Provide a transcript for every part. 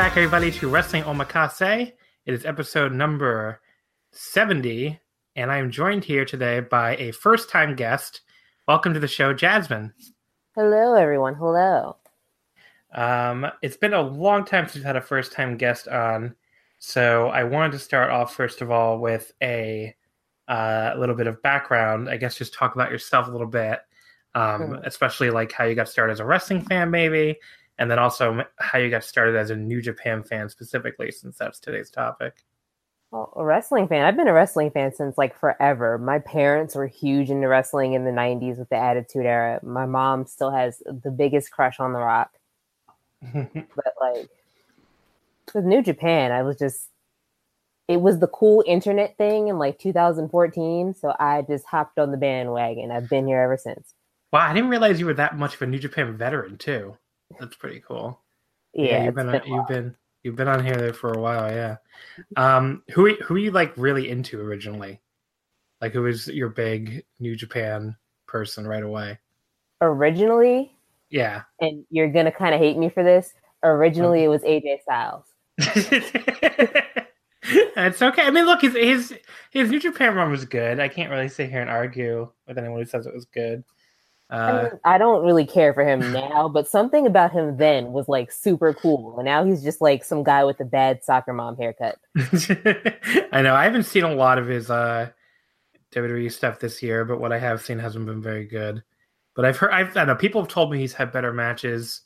Back, everybody, to Wrestling Omakase. It is episode number 70, and I am joined here today by a first time guest. Welcome to the show, Jasmine. Hello, everyone. Hello. Um, it's been a long time since we've had a first time guest on, so I wanted to start off, first of all, with a uh, little bit of background. I guess just talk about yourself a little bit, um, Hmm. especially like how you got started as a wrestling fan, maybe, and then also how you got started as a New Japan fan specifically, since that's today's topic. Well, a wrestling fan. I've been a wrestling fan since like forever. My parents were huge into wrestling in the 90s with the Attitude Era. My mom still has the biggest crush on The Rock. But like with New Japan, I was just it was the cool internet thing in like 2014, so I just hopped on the bandwagon. I've been here ever since. wow, I didn't realize you were that much of a New Japan veteran too. That's pretty cool. Yeah, you've been, been on, you've been you've been on here there for a while, yeah. Um, who who are you like really into originally? Like, who was your big New Japan person right away? originally, Yeah, and you're gonna kind of hate me for this. Originally, it was AJ Styles. it's okay. I mean, look, his his his New Japan run was good. I can't really sit here and argue with anyone who says it was good. I, Uh, mean, I don't really care for him now, but something about him then was like super cool. And now he's just like some guy with a bad soccer mom haircut. I know I haven't seen a lot of his uh, WWE stuff this year, but what I have seen hasn't been very good. But I've heard, I've, I know people have told me he's had better matches,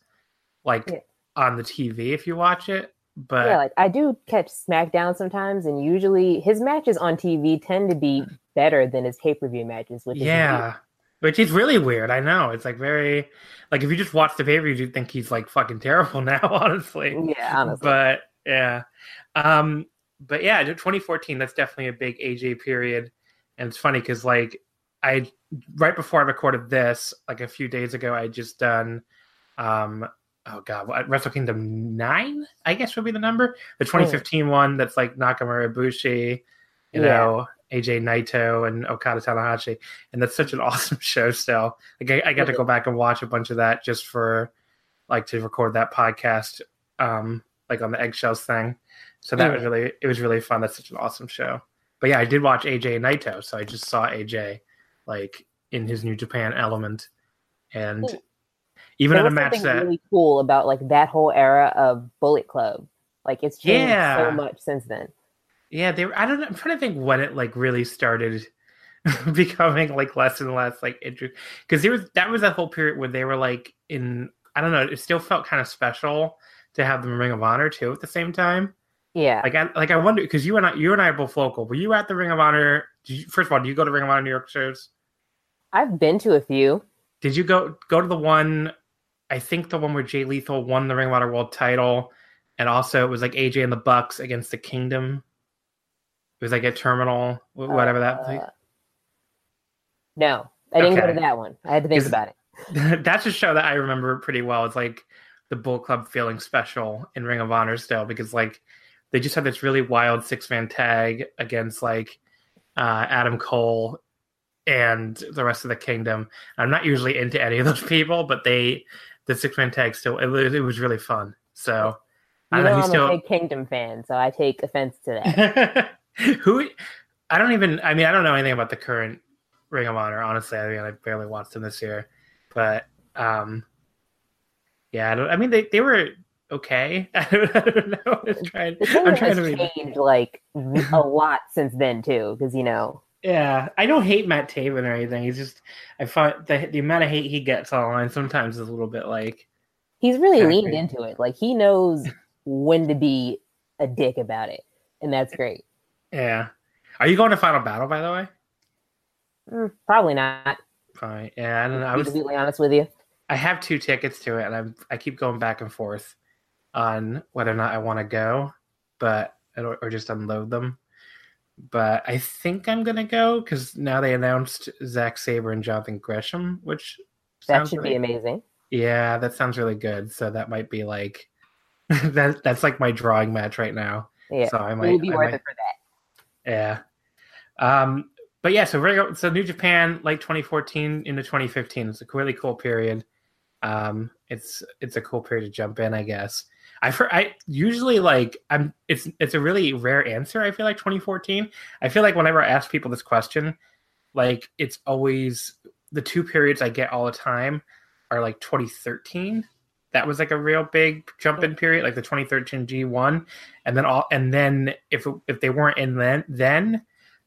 like Yeah. on the TV if you watch it. But yeah, like I do catch SmackDown sometimes, and usually his matches on TV tend to be better than his pay per view matches. Which is yeah. Which is really weird. I know it's like very like if you just watch the pay per view, you'd think he's like fucking terrible now, honestly. yeah, honestly. but yeah um but yeah 2014 that's definitely a big aj period and it's funny because like i right before i recorded this like a few days ago i just done um oh god wrestle kingdom 9 i guess would be the number the 2015 one that's like nakamura ibushi you Yeah. know aj naito and okada tanahashi and that's such an awesome show still. Like i, I got to go back and watch a bunch of that just for like to record that podcast um like on the eggshells thing. So that was really it was really fun. That's such an awesome show. But yeah i did watch aj naito so i just saw aj like in his new japan element. And even there in a match that really cool about like that whole era of Bullet Club. Like it's changed Yeah. so much since then. Yeah they were, I don't know I'm trying to think when it like really started becoming like less and less like interesting because there was that was that whole period where they were like in I don't know it still felt kind of special to have them in Ring of Honor too at the same time Yeah. like I like I wonder because you and I you and I are both local were you at the Ring of Honor did you, first of all do you go to Ring of Honor New York shows I've been to a few. Did you go go to the one? I think the one where Jay Lethal won the Ring of Honor World Title, and also it was like AJ and the Bucks against the Kingdom. It was like a terminal, wh- whatever that. Uh, No, I didn't go to that one. I had to think about it. That's a show that I remember pretty well. It's like the Bullet Club feeling special in Ring of Honor still because like they just had this really wild six man tag against like uh, Adam Cole and the rest of the Kingdom. I'm not usually into any of those people, but they the six man tag still it was, it was really fun. So I You don't know, know. I'm still a big Kingdom fan, so I take offense to that. who I don't even I mean I don't know anything about the current Ring of Honor honestly. I mean I barely watched them this year. But um yeah I, don't, I mean they, they were okay. I don't, I don't know. I'm trying, The I'm trying has to read changed like a lot since then too, because you know. Yeah I don't hate Matt Taven or anything. He's just I find the, the amount of hate he gets online sometimes is a little bit like he's really leaned into it. Like he knows when to be a dick about it, and that's great. Yeah are you going to Final Battle by the way Mm, probably not. Fine. yeah I don't know I To be was completely honest with you. I have two tickets to it, and I'm I keep going back and forth on whether or not I want to go, but or, just unload them. But I think I'm gonna go because now they announced Zack Sabre and Jonathan Gresham, which That should really- be amazing. Yeah, that sounds really good. So that might be like that. That's like my drawing match right now. Yeah, So I it might. be I worth might- it for that. Yeah. Um, but yeah, so so New Japan, late 2014 into 2015, it's a really cool period. Um, it's it's a cool period to jump in, I guess. I've I usually like I'm it's it's a really rare answer. I feel like 2014. I feel like whenever I ask people this question, like it's always the two periods I get all the time are like 2013. That was like a real big jump in period, like the 2013 G1, and then all and then if if they weren't in then then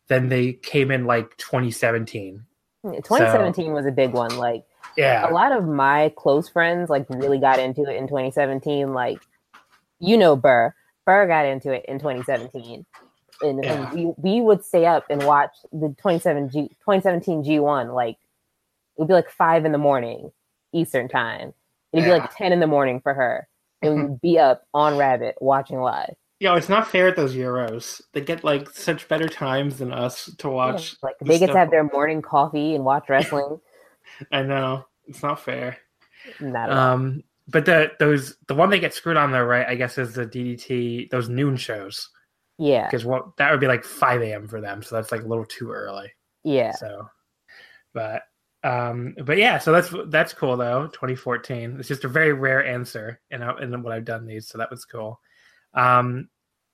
then they came in like 2017. Hmm, 2017 was a big one. Like Yeah, a lot of my close friends like really got into it in 2017. Like you know, Burr. Burr got into it in 2017. And, and we, we would stay up and watch the 27 G, 2017 G1. Like it would be like five in the morning Eastern time. It'd be like 10 in the morning for her. And we'd be up on Rabbit watching live. Yo, it's not fair at those Euros. They get like such better times than us to watch. Like they get to have their morning coffee and watch wrestling. I know it's not fair. Not at all. Um, but the those the one they get screwed on though, right? I guess is the DDT those noon shows yeah, because what that would be like five a.m. for them, so that's like a little too early. yeah. So, but um, but yeah, so that's that's cool though. 2014. It's just a very rare answer in in what I've done these, so that was cool. Um,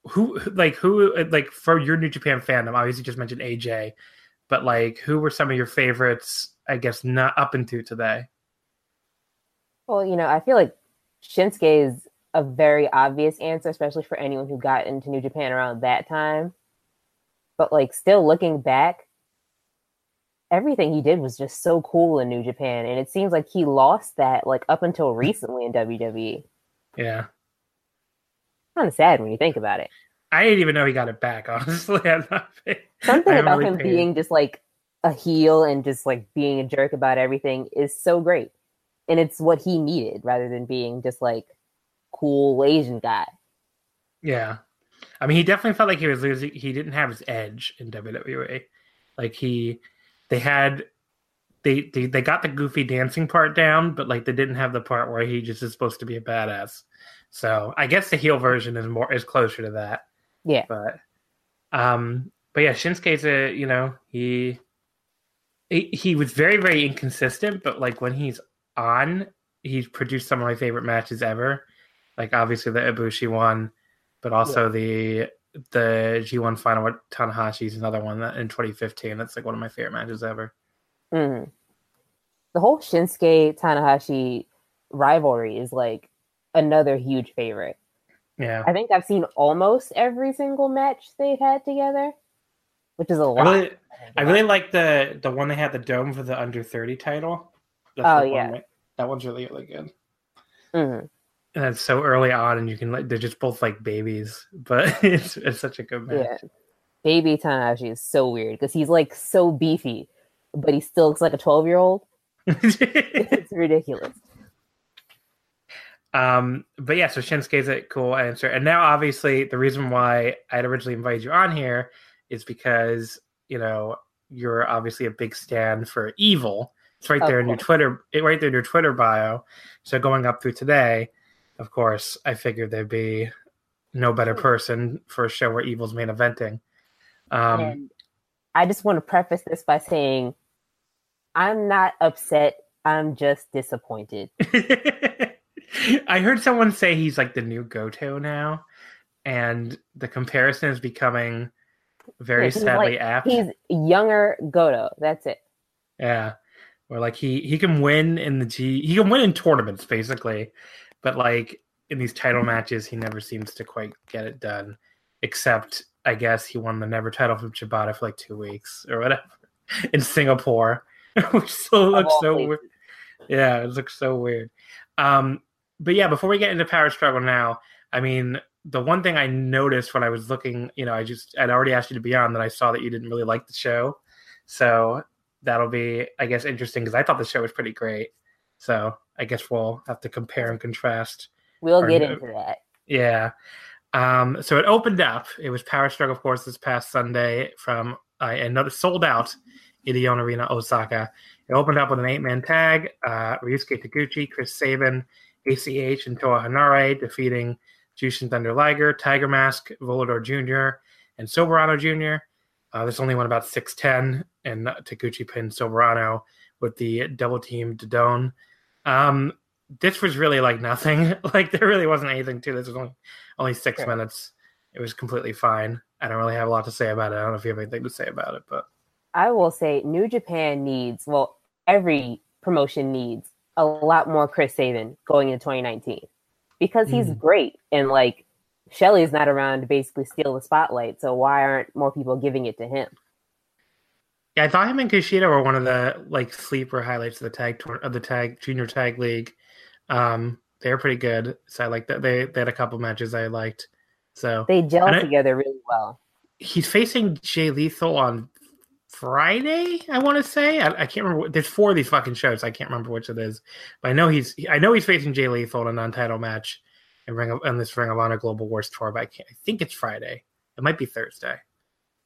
who like who like for your New Japan fandom? Obviously, just mentioned AJ, but like who were some of your favorites? I guess not up into today. Well, you know, I feel like Shinsuke is a very obvious answer, especially for anyone who got into New Japan around that time. But like still looking back, everything he did was just so cool in New Japan. And it seems like he lost that like up until mm. recently in WWE. Yeah, Kind of sad when you think about it. I didn't even know he got it back. Honestly, I'm not. Something about really him paid. being just like a heel and just like being a jerk about everything is so great. And it's what he needed rather than being just like cool Asian guy. Yeah. I mean, he definitely felt like he was losing. He didn't have his edge in WWE. Like he, they had, they, they they got the goofy dancing part down, but like they didn't have the part where he just is supposed to be a badass. So I guess the heel version is more is closer to that. Yeah. But, um, but yeah, Shinsuke's a you know he, he he was very very inconsistent, but like when he's on, he's produced some of my favorite matches ever. Like obviously the Ibushi one, but also the the G1 final with Tanahashi is another one that in 2015. That's like one of my favorite matches ever. Mhm. the whole Shinsuke Tanahashi rivalry is like another huge favorite. Yeah. I think I've seen almost every single match they've had together, which is a lot. really, I really like the the one they had the dome for the under thirty title. That's Oh, the one yeah. that- one's really really good. Mhm. And it's so early on, and you can like they're just both like babies, but it's it's such a good match. Yeah. Baby Tanahashi is so weird because he's like so beefy, but he still looks like a 12 year old. It's ridiculous. um, but yeah, so Shinsuke's a cool answer, and now obviously the reason why I'd originally invited you on here is because you know you're obviously a big stand for evil. It's right there in your. Twitter, right there in your Twitter bio. So going up through today, of course, I figured there'd be no better person for a show where evil's main eventing. Um, and I just want to preface this by saying I'm not upset. I'm just disappointed. I heard someone say he's like the new Goto now, and the comparison is becoming very Yeah, sadly like- apt. He's younger Goto. That's it. Yeah, or like he he can win in the G, he can win in tournaments basically, but like in these title matches, he never seems to quite get it done. Except I guess he won the never title from Shibata for like two weeks or whatever in Singapore, which still looks so places. weird. Yeah, it looks so weird. Um, but yeah, before we get into Power Struggle now, I mean, the one thing I noticed when I was looking, you know, I just I'd already asked you to be on that I saw that you didn't really like the show, so that'll be, I guess, interesting because I thought the show was pretty great. So I guess we'll have to compare and contrast. We'll get no- into that. Yeah. Um, so it opened up. It was Power Struggle, of course, this past Sunday from uh, another sold out Edion Arena, Osaka. It opened up with an eight man tag. Uh, Ryusuke Taguchi, Chris Sabin, ACH, and Toa Henare defeating Jushin Thunder Liger, Tiger Mask, Volador Jr., and Soberano Jr. Uh, this only went about 6'10, and Taguchi pinned Soberano with the double team Dodon. Um, this was really like nothing. like there really wasn't anything to this. It was only only six minutes. It was completely fine. I don't really have a lot to say about it. I don't know if you have anything to say about it, but I will say New Japan needs, well, every promotion needs a lot more Chris Sabin going into 2019 because he's Mhm. great. And like Shelley's not around to basically steal the spotlight. So why aren't more people giving it to him? Yeah, I thought him and Kushida were one of the like sleeper highlights of the tag tour- of the tag junior tag league. Um, they were pretty good. So I like that. They they had a couple matches I liked. So They gel I- together really well. he's facing Jay Lethal on Friday. I want to say I, I can't remember. what- There's four of these fucking shows. I can't remember which it is, but I know he's I know he's facing Jay Lethal in a non-title match in Ring of, in this Ring of Honor Global Wars tour. But I, can't, I think it's Friday. It might be Thursday.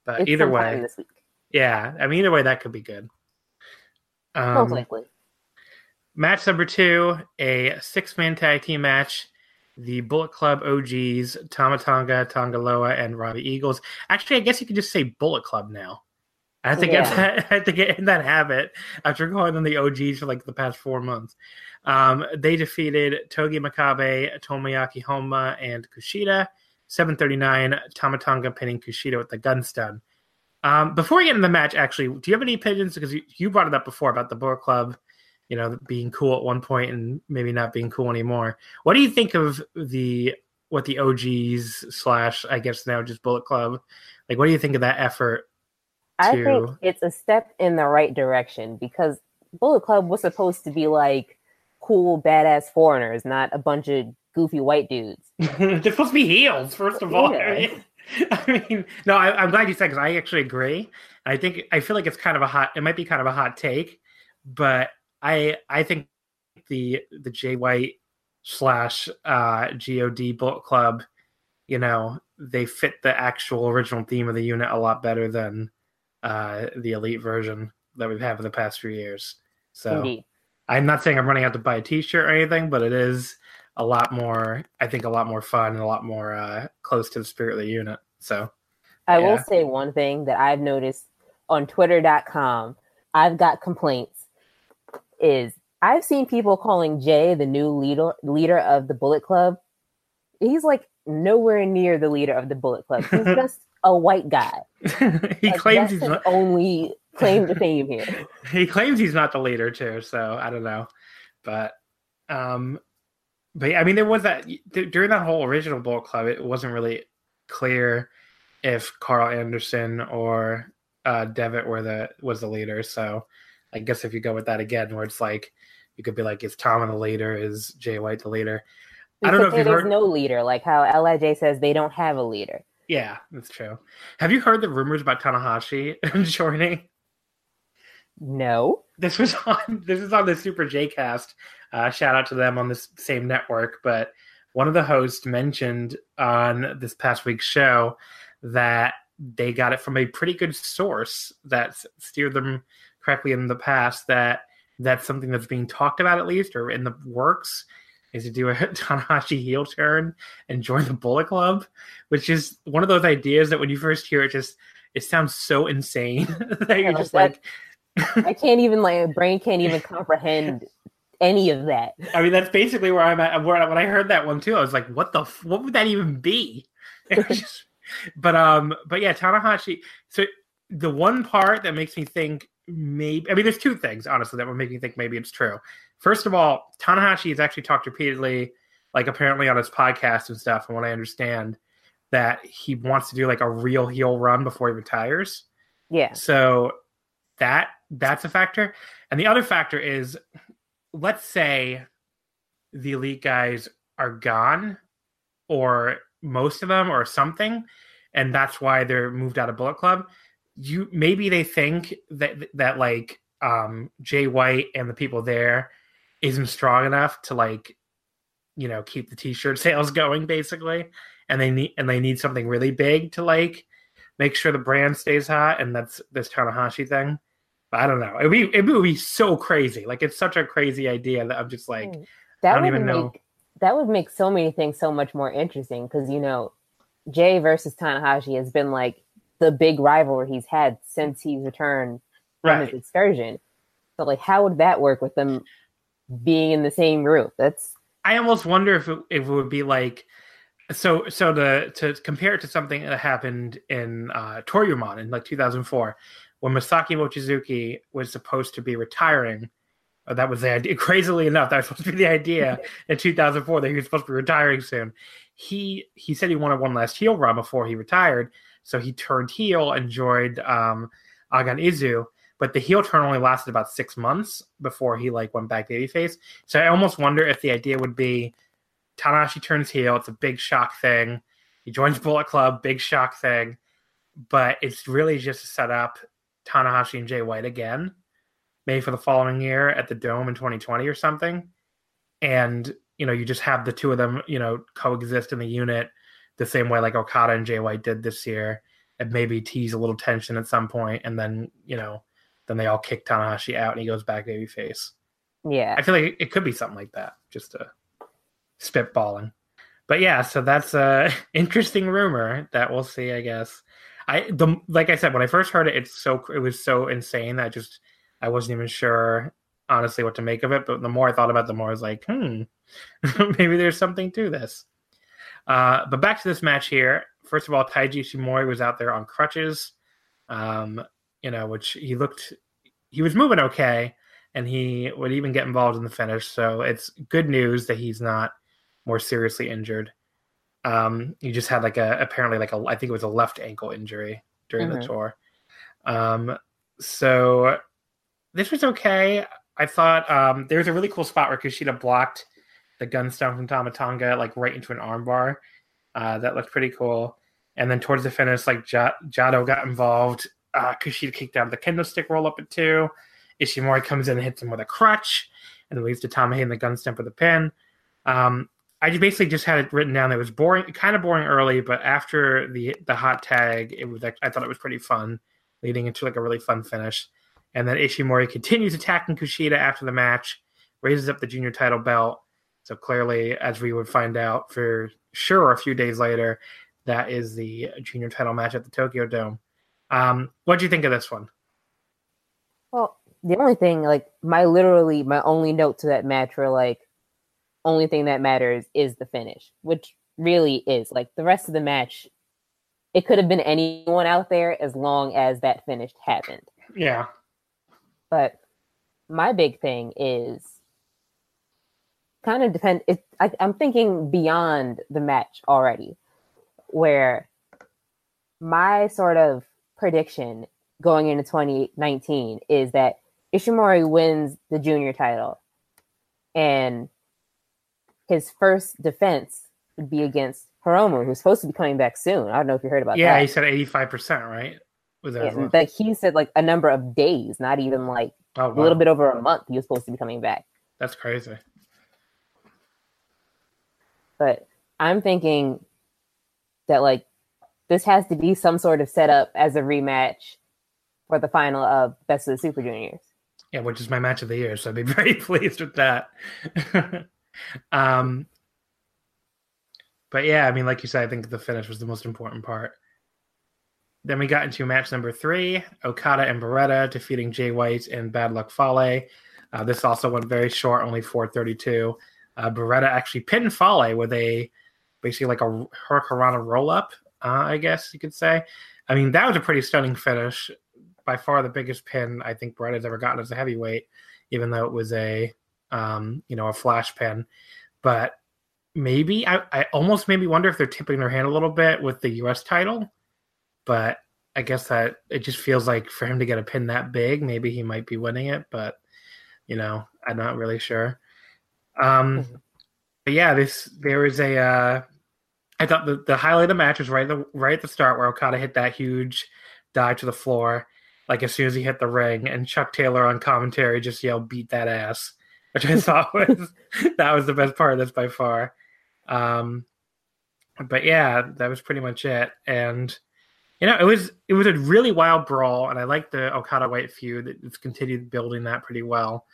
But It's either way, this week, yeah. I mean, either way, that could be good. most Um, likely. Match number two, a six man tag team match. The Bullet Club OGs, Tama Tonga, Tongaloa, and Robbie Eagles. Actually, I guess you could just say Bullet Club now. I have to get that, I have to get in that habit after calling them the OGs for like the past four months. Um, they defeated Togi Makabe, Tomoaki Honma, and Kushida. 739, Tama Tonga pinning Kushida with the gun stun. Um, before we get into the match, actually, do you have any opinions? Because you, you brought it up before about the Bullet Club you know, being cool at one point and maybe not being cool anymore. What do you think of the what the OGs slash I guess now just Bullet Club? Like, what do you think of that effort? I to- think it's a step in the right direction because Bullet Club was supposed to be like cool, badass foreigners, not a bunch of goofy white dudes. They're supposed to be heels, first of all. Yeah. I mean, no, I, I'm glad you said because I actually agree. I think I feel like it's kind of a hot. It might be kind of a hot take, but I I think the the Jay White slash uh, God Bullet Club, you know, they fit the actual original theme of the unit a lot better than uh, the elite version that we've had for the past few years. So Indeed. I'm not saying I'm running out to buy a T-shirt or anything, but it is a lot more. I think a lot more fun and a lot more uh, close to the spirit of the unit. So I will say one thing that I've noticed on twitter.com, I've got complaints is I've seen people calling Jay the new leader leader of the Bullet Club. He's like nowhere near the leader of the Bullet Club. He's just a white guy. he Like, claims he's not. only claim to fame here. he claims he's not the leader too, so I don't know, but um, but I mean, there was that during that whole original Bullet Club, it wasn't really clear if Karl Anderson or uh, Devitt were the was the leader. So I guess if you go with that again, where it's like you could be like, is Tom the leader? Is Jay White the leader? I don't know if you've there's heard... no leader, like how Lij says they don't have a leader. Yeah, that's true. Have you heard the rumors about Tanahashi joining? No. This was on this is on the Super J Cast. Uh, shout out to them on this same network. But one of the hosts mentioned on this past week's show that they got it from a pretty good source that steered them correctly in the past that that's something that's being talked about at least or in the works is to do a Tanahashi heel turn and join the Bullet Club, which is one of those ideas that when you first hear it, just it sounds so insane that you're just like, I can't even like brain can't even comprehend any of that. I mean, that's basically where I'm at. Where, when I heard that one too, I was like, what the what would that even be? Just, but um, but yeah, Tanahashi. So the one part that makes me think maybe I mean, there's two things honestly that would make me think maybe it's true. First of all, Tanahashi has actually talked repeatedly, like apparently on his podcast and stuff, and what I understand, that he wants to do like a real heel run before he retires. Yeah. So that that's a factor. And the other factor is let's say the elite guys are gone or most of them or something and that's why they're moved out of bullet club. You maybe they think that that like um jay white and the people there isn't strong enough to like you know keep the t-shirt sales going basically. And they need and they need something really big to like make sure the brand stays hot and that's this Tanahashi thing I don't know. It'd be it would be so crazy. Like it's such a crazy idea that I'm just like that I don't even make, know. That would make so many things so much more interesting because you know, Jay versus Tanahashi has been like the big rivalry he's had since he's returned from right. his excursion. So like, how would that work with them being in the same group? That's I almost wonder if it, if it would be like so so to to compare it to something that happened in uh Toryumon in like 2004 when Masaaki Mochizuki was supposed to be retiring. Uh, that was the idea. Crazily enough, that was supposed to be the idea in 2004 that he was supposed to be retiring soon. He he said he wanted one last heel run before he retired, so he turned heel and joined um, Aagan Iisou. But the heel turn only lasted about six months before he like went back babyface. So I almost wonder if the idea would be Tanahashi turns heel. It's a big shock thing. He joins Bullet Club, big shock thing. But it's really just a setup Tanahashi and Jay White again, maybe for the following year at the Dome in 2020 or something. And, you know, you just have the two of them, you know, coexist in the unit the same way like Okada and Jay White did this year and maybe tease a little tension at some point and then, you know, then they all kick Tanahashi out and he goes back babyface. Yeah. I feel like it could be something like that, just a spitballing. But yeah, so that's a interesting rumor that we'll see, I guess. I the like I said when I first heard it, it's so it was so insane that I just I wasn't even sure honestly what to make of it. But the more I thought about it, the more I was like, hmm, maybe there's something to this. Uh, but back to this match here. First of all, Taiji Ishimori was out there on crutches, um, you know, which he looked he was moving okay, and he would even get involved in the finish. So it's good news that he's not more seriously injured. Um, he just had like a apparently like a I think it was a left ankle injury during mm-hmm. the tour. Um, so this was okay. I thought um, there was a really cool spot where Kushida blocked the gun stun from Tama Tonga like right into an armbar. Uh, that looked pretty cool. And then towards the finish, like J- Jado got involved. Uh, Kushida kicked out of the kendo stick roll up at two. Ishimori comes in and hits him with a crutch, and leads to Tamahe in the gun stun with a pin. Um, I basically just had it written down. It was boring, kind of boring early, but after the the hot tag, it was. I thought it was pretty fun, leading into like a really fun finish. And then Ishimori continues attacking Kushida after the match, raises up the junior title belt. So clearly, as we would find out for sure a few days later, that is the junior title match at the Tokyo Dome. Um, what do you think of this one? Well, the only thing, like my literally my only note to that match were like only thing that matters is the finish, which really is like the rest of the match. It could have been anyone out there as long as that finish happened. Yeah. But my big thing is kind of depend. It, I, I'm thinking beyond the match already, where my sort of prediction going into 2019 is that Ishimori wins the junior title, and his first defense would be against Hiromu, who's supposed to be coming back soon. I don't know if you heard about yeah, that. Yeah, he said 85%, right? That Yeah, like he said, like a number of days, not even like oh, a little bit over a month. He was supposed to be coming back. That's crazy. But I'm thinking that like this has to be some sort of setup as a rematch for the final of Best of the Super Juniors. Yeah, which is my match of the year, so I'd be very pleased with that. um, but yeah, I mean, like you said, I think the finish was the most important part. Then we got into match number three: Okada and Beretta defeating Jay White and Bad Luck Fale. Uh, this also went very short, only 432. Uh, Beretta actually pinned Fale with a basically like a Hurricanrana roll up, uh, I guess you could say. I mean, that was a pretty stunning finish. By far the biggest pin I think Beretta's ever gotten as a heavyweight, even though it was a um, you know a flash pin. But maybe I, I almost maybe wonder if they're tipping their hand a little bit with the U.S. title. But I guess that it just feels like for him to get a pin that big, maybe he might be winning it. But you know, I'm not really sure. Um, but yeah, this there was a. Uh, I thought the, the highlight of the match was right at the right at the start where Okada hit that huge dive to the floor, like as soon as he hit the ring, and Chuck Taylor on commentary just yelled "beat that ass," which I thought was that was the best part of this by far. Um, but yeah, that was pretty much it, and you know it was it was a really wild brawl, and I like the Okada White feud. It's continued building that pretty well.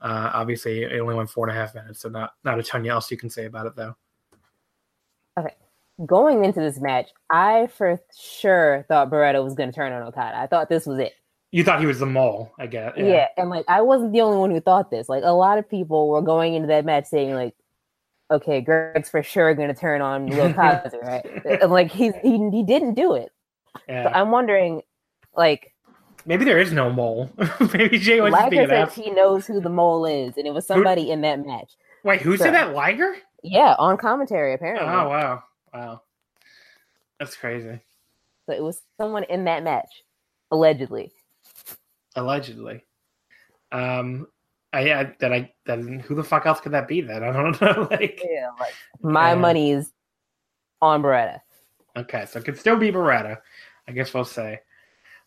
Uh, obviously, it only went four and a half minutes, so not not a ton else you can say about it though. Okay, going into this match, I for sure thought Beretta was going to turn on Okada. I thought this was it. You thought he was the mole, I guess. Yeah. and like I wasn't the only one who thought this. Like a lot of people were going into that match saying like, "Okay, Greg's for sure going to turn on Will Kaiser, right?" And like he's he he didn't do it. yeah. So I'm wondering, like, Maybe there is no mole. Maybe Jay was Liger being says he knows who the mole is, and it was somebody in that match. Wait, who Sure. said that? Liger? Yeah, on commentary oh, apparently. Oh wow, wow, that's crazy. So it was someone in that match, allegedly. Allegedly. Um, I yeah, that I that who the fuck else could that be? Then I don't know. like, Yeah, like my Yeah. money is on Beretta. okay, so it could still be Beretta. I guess we'll say.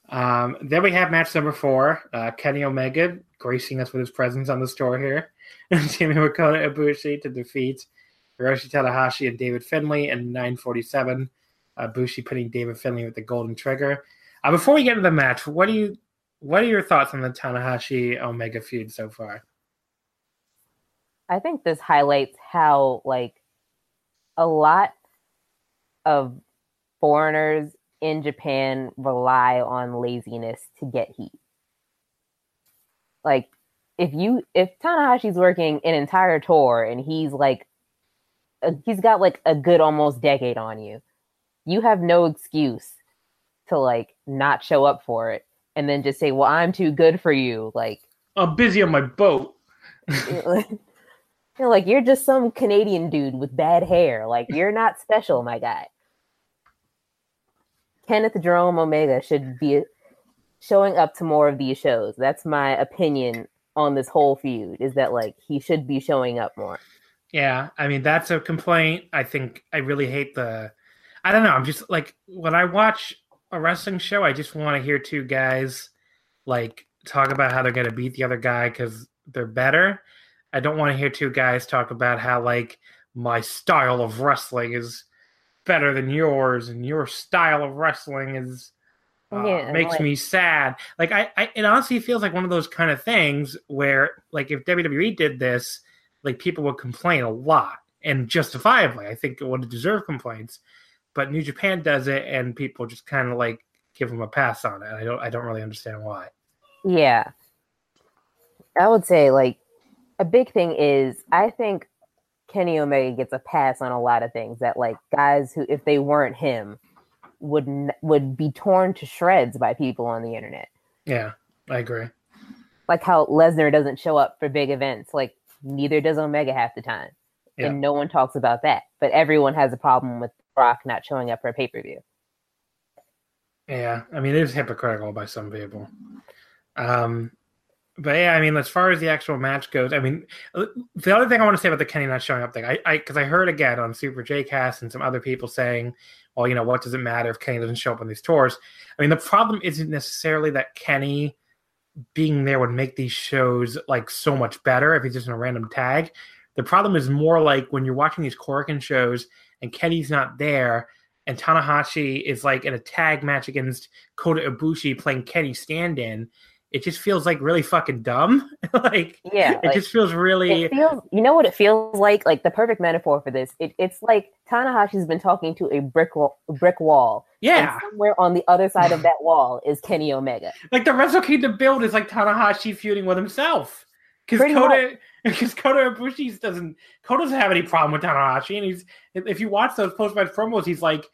Um, then we have match number four. Uh, Kenny Omega gracing us with his presence on the store here. Jimmy Makota Ibushi to defeat Hiroshi Tanahashi and David Finlay in 947. Uh, Bushi pinning David Finlay with the golden trigger. Uh, before we get into the match, what do you what are your thoughts on the Tanahashi Omega feud so far? I think this highlights how like a lot of foreigners in Japan rely on laziness to get heat. Like if you if Tanahashi's working an entire tour and he's like he's got like a good almost decade on you, you have no excuse to like not show up for it and then just say, "Well, I'm too good for you." Like I'm busy on my boat. you know, like you're just some Canadian dude with bad hair. Like you're not special, my guy. Kenneth Jerome Omega should be showing up to more of these shows. That's my opinion on this whole feud. Is that like he should be showing up more? Yeah, I mean that's a complaint. I think I really hate the. I don't know. I'm just like when I watch a wrestling show, I just want to hear two guys like talk about how they're going to beat the other guy because they're better. I don't want to hear two guys talk about how like my style of wrestling is better than yours and your style of wrestling is uh, Yeah, makes like- me sad. Like I, I, it honestly feels like one of those kind of things where like if WWE did this, like people would complain a lot and justifiably. I think it would deserve complaints, but New Japan does it and people just kind of like give them a pass on it. I don't, I don't really understand why. Yeah, I would say like a big thing is I think Kenny Omega gets a pass on a lot of things that like guys who if they weren't him would n- would be torn to shreds by people on the internet. Yeah, I agree. Like how Lesnar doesn't show up for big events. Like neither does Omega half the time. Yeah. And no one talks about that. But everyone has a problem with Brock not showing up for a pay per view. Yeah, I mean it is hypocritical by some people. Um, but yeah, I mean, as far as the actual match goes, I mean, uh, the other thing I want to say about the Kenny not showing up thing, I, I, because I heard again on Super J Cast and some other people saying, well, you know, what does it matter if Kenny doesn't show up on these tours? I mean, the problem isn't necessarily that Kenny being there would make these shows like so much better if he's just in a random tag. The problem is more like when you're watching these Korakuen shows and Kenny's not there, and Tanahashi is like in a tag match against Kota Ibushi playing Kenny stand-in it just feels like really fucking dumb. like Yeah, it like, just feels really It feels, you know what it feels like? Like the perfect metaphor for this. It, it's like Tanahashi's been talking to a brick wall, brick wall. yeah. And somewhere on the other side of that wall is Kenny Omega. Like the Wrestle Kingdom build is like Tanahashi feuding with himself because Kota because Kota Ibushi doesn't Kota doesn't have any problem with Tanahashi, and he's if you watch those post match promos, he's like.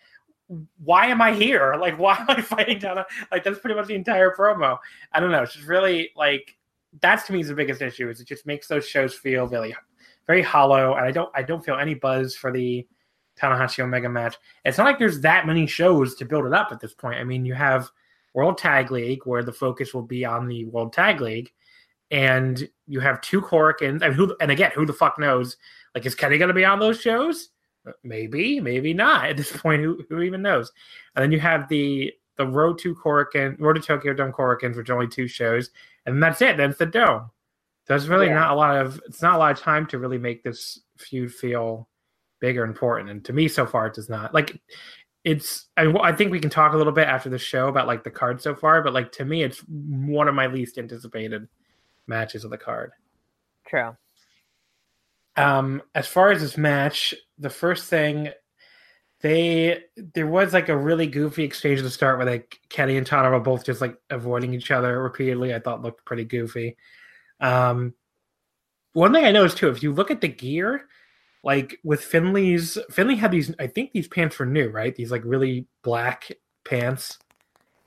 Why am I here? Like, why am I fighting Tanahashi?" Like, that's pretty much the entire promo. I don't know. It's just really like that's to me is the biggest issue. Is it just makes those shows feel very, very hollow, and I don't, I don't feel any buzz for the Tanahashi Omega match. It's not like there's that many shows to build it up at this point. I mean, you have World Tag League where the focus will be on the World Tag League, and you have two Korakuens. And who, and again, who the fuck knows? Like, is Kenny going to be on those shows? Uh, maybe, maybe not. At this point, who who even knows? And then you have the the Road to Korakuen, Road to Tokyo Dome Korakuens, which are only two shows, and that's it. Then it's the Dome. So it's really Yeah. not a lot of it's not a lot of time to really make this feud feel big or important. And to me, so far, it does not. Like it's I, I think we can talk a little bit after the show about like the card so far, but like to me, it's one of my least anticipated matches of the card. True. Um, as far as this match, the first thing they there was like a really goofy exchange at the start where like Kenny and Tana were both just like avoiding each other repeatedly. I thought looked pretty goofy. Um, one thing I noticed too, if you look at the gear, like with Finlay's, Finlay had these. I think these pants were new, right? These like really black pants.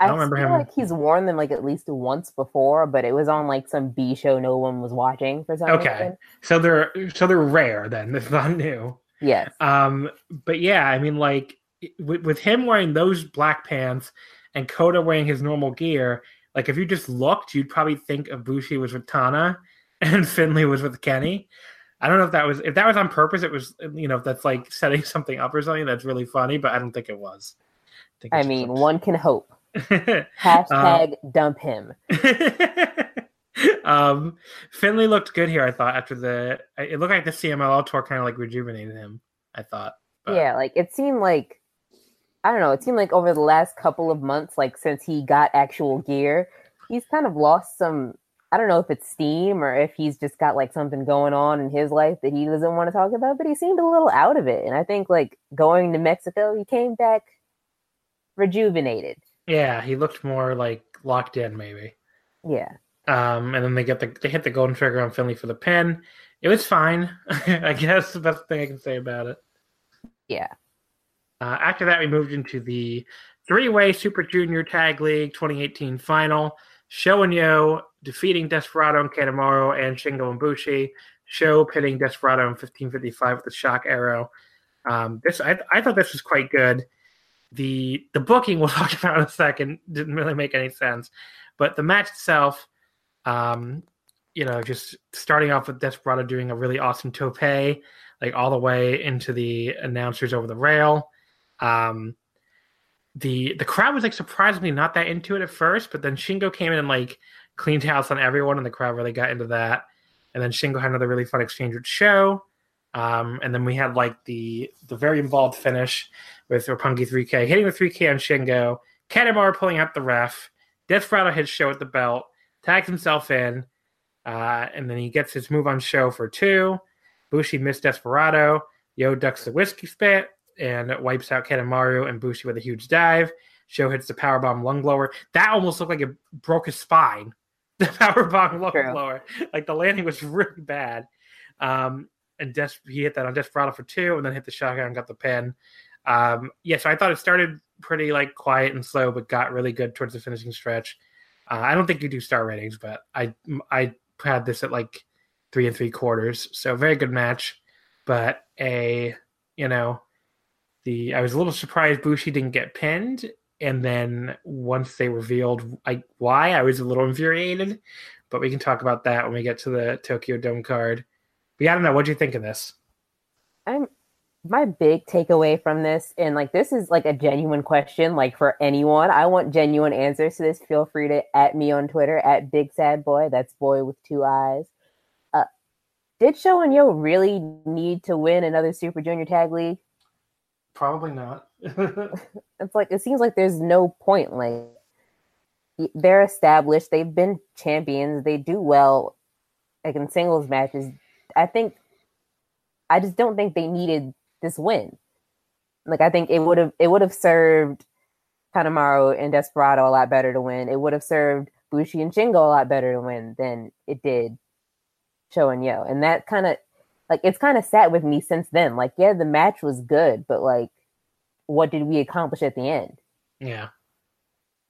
I I, don't remember feel him- like he's worn them like at least once before, but it was on like some B show no one was watching for some Okay. reason. So they're so they're rare. Then it's not new. Yes. Um, but yeah, I mean, like with, with him wearing those black pants and Kota wearing his normal gear, like if you just looked, you'd probably think of Bushi was with Tana and Finlay was with Kenny. I don't know if that was if that was on purpose. It was you know if that's like setting something up or something that's really funny, but I don't think it was. think I mean, one can hope. Hashtag dump him. um, Finlay looked good here. I thought after the it looked like the CMLL tour kind of like rejuvenated him. I thought. but- Yeah, like it seemed like I don't know, it seemed like over the last couple of months, like since he got actual gear, he's kind of lost some I don't know if it's steam or if he's just got like something going on in his life that he doesn't want to talk about, but he seemed a little out of it. And I think like going to Mexico, he came back rejuvenated. Yeah, he looked more like locked in, maybe. Yeah. Um, and then they get the they hit the golden trigger on Finlay for the pin. It was fine, I guess. The best thing I can say about it. Yeah. Uh, after that, we moved into the three-way Super Junior Tag League 2018 final. Show and Yo defeating Desperado and Kanemaru and Shingo and Bushi. Show pitting Desperado in 1555 with the shock arrow. Um, this I, I thought this was quite good. The the booking we'll talk about in a second didn't really make any sense, but the match itself, um, you know, just starting off with Desperado doing a really awesome tope, like all the way into the announcers over the rail. Um, the the crowd was like surprisingly not that into it at first, but then Shingo came in and like cleaned house on everyone, and the crowd really got into that. And then Shingo had another really fun exchange with Show. Um, and then we had like the the very involved finish with Roppongi 3K hitting the 3K on Shingo, Kanemaru pulling out the ref, Desperado hits Show at the belt, tags himself in, uh, and then he gets his move on Show for two. Bushi missed Desperado. Yo ducks the whiskey spit and wipes out Kanemaru and Bushi with a huge dive. Show hits the powerbomb lung blower. That almost looked like it broke his spine. The powerbomb lung True. blower. Like the landing was really bad. Um, and Des- he hit that on Desperado for two, and then hit the shotgun and got the pin. Um, yeah, so I thought it started pretty like quiet and slow, but got really good towards the finishing stretch. Uh, I don't think you do star ratings, but I I had this at like three and three quarters, so very good match. But a you know the I was a little surprised Bushi didn't get pinned, and then once they revealed I, why, I was a little infuriated. But we can talk about that when we get to the Tokyo Dome card. But yeah, I don't know. What do you think of this? I'm my big takeaway from this, and like this is like a genuine question, like for anyone. I want genuine answers to this. Feel free to at me on Twitter at Big Sad Boy. That's boy with two eyes. Uh, did Sho and Yo really need to win another Super Junior Tag League? Probably not. it's like it seems like there's no point. Like they're established, they've been champions, they do well, like in singles matches. I think I just don't think they needed this win. Like I think it would have it would have served Kanemaru and Desperado a lot better to win. It would have served Bushi and Shingo a lot better to win than it did Sho and Yo. And that kind of like it's kind of sat with me since then. Like, yeah, the match was good, but like, what did we accomplish at the end? Yeah.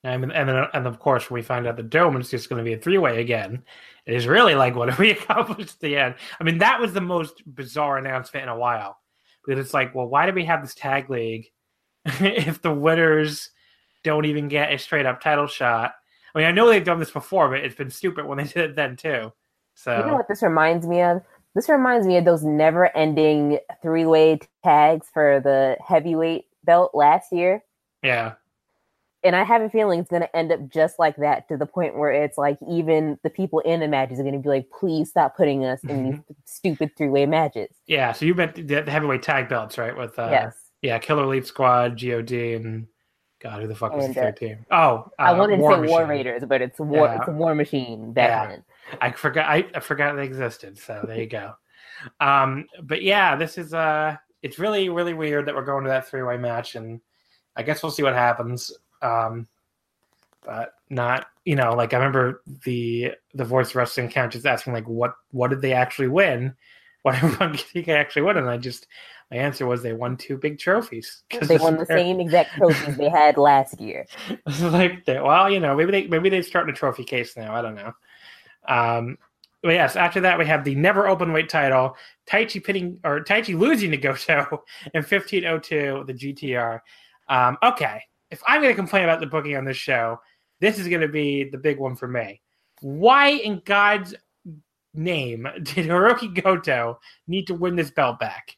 And and then and of course we find out the dome is just going to be a three way again. It is really like what have we accomplished at the end? I mean that was the most bizarre announcement in a while because it's like, well, why do we have this tag league if the winners don't even get a straight up title shot? I mean, I know they've done this before, but it's been stupid when they did it then too. So you know what this reminds me of? This reminds me of those never ending three way tags for the heavyweight belt last year. Yeah. And I have a feeling it's going to end up just like that to the point where it's like even the people in the matches are going to be like, please stop putting us in these Mm-hmm. stupid three way matches. Yeah. So you meant the heavyweight tag belts, right? With uh, yes. yeah, Killer Elite Squad, God, and God, who the fuck was And, the uh, third team? Oh, uh, I wanted to say War Raiders, but it's War. Yeah. It's a War Machine back Yeah. I forgot. I, I forgot they existed. So there you go. Um, but yeah, this is uh, it's really really weird that we're going to that three way match, and I guess we'll see what happens. Um, but not you know like I remember the the voice wrestling count just asking like what what did they actually win? What everyone think they actually won? And I just my answer was they won two big trophies because They won the same exact trophies they had last year. like they, well, you know, maybe they maybe they're starting a trophy case now. I don't know. Um, but yes, after that we have the never open weight title, Taichi pitting or Taichi losing to Goto in fifteen oh two, the GTR. Um, okay, if I'm going to complain about the booking on this show, this is going to be the big one for me. Why in God's name did Hirooki Goto need to win this belt back?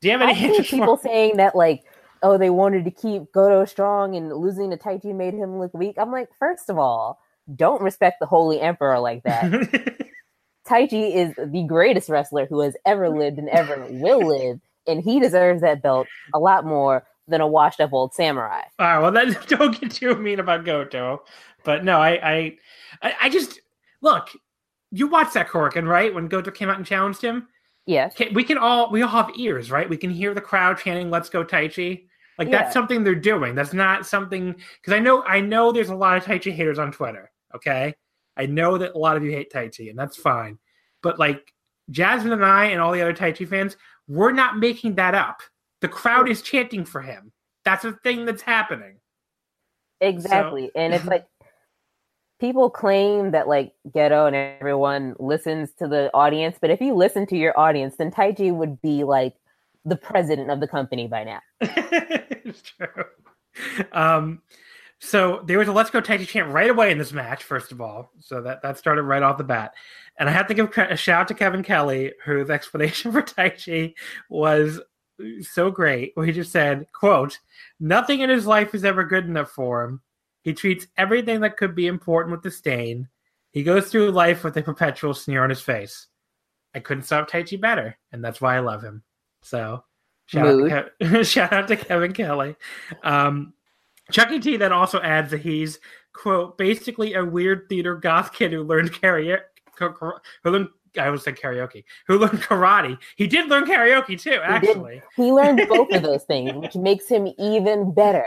Do you have any I see answers for people saying that like, oh, they wanted to keep Goto strong and losing to Taichi made him look weak. I'm like, first of all, don't respect the Holy Emperor like that. Taichi is the greatest wrestler who has ever lived and ever will live, and he deserves that belt a lot more than a washed up old samurai. All right, well, then don't get too mean about Goto. But no, I, I, I, just look. You watched that Korakuen, right? When Goto came out and challenged him, Yes. Can- we can all we all have ears, right? We can hear the crowd chanting "Let's go Taichi." Like Yeah. that's something they're doing. That's not something because I know I know there's a lot of Taichi haters on Twitter. Okay, I know that a lot of you hate Taichi, and that's fine. But like Jasmine and I and all the other Taichi fans, we're not making that up. The crowd is chanting for him. That's a thing that's happening. Exactly. and it's like people claim that like Gedo and everyone listens to the audience, but if you listen to your audience, then Taichi would be like the president of the company by now. it's true. Um, so there was a "Let's Go Taichi" chant right away in this match. First of all, so that that started right off the bat, and I have to give a shout out to Kevin Kelly, whose explanation for Taichi was so great. Where he just said, "quote Nothing in his life is ever good enough for him. He treats everything that could be important with disdain. He goes through life with a perpetual sneer on his face. I couldn't stop Taichi better, and that's why I love him. So." Shout out, to Kev- shout out to Kevin Kelly. Um, Chuckie T then also adds that he's quote basically a weird theater goth kid who learned karaoke. Who learned I was saying karaoke. Who learned karate? He did learn karaoke too, actually. He learned both of those things, which makes him even better.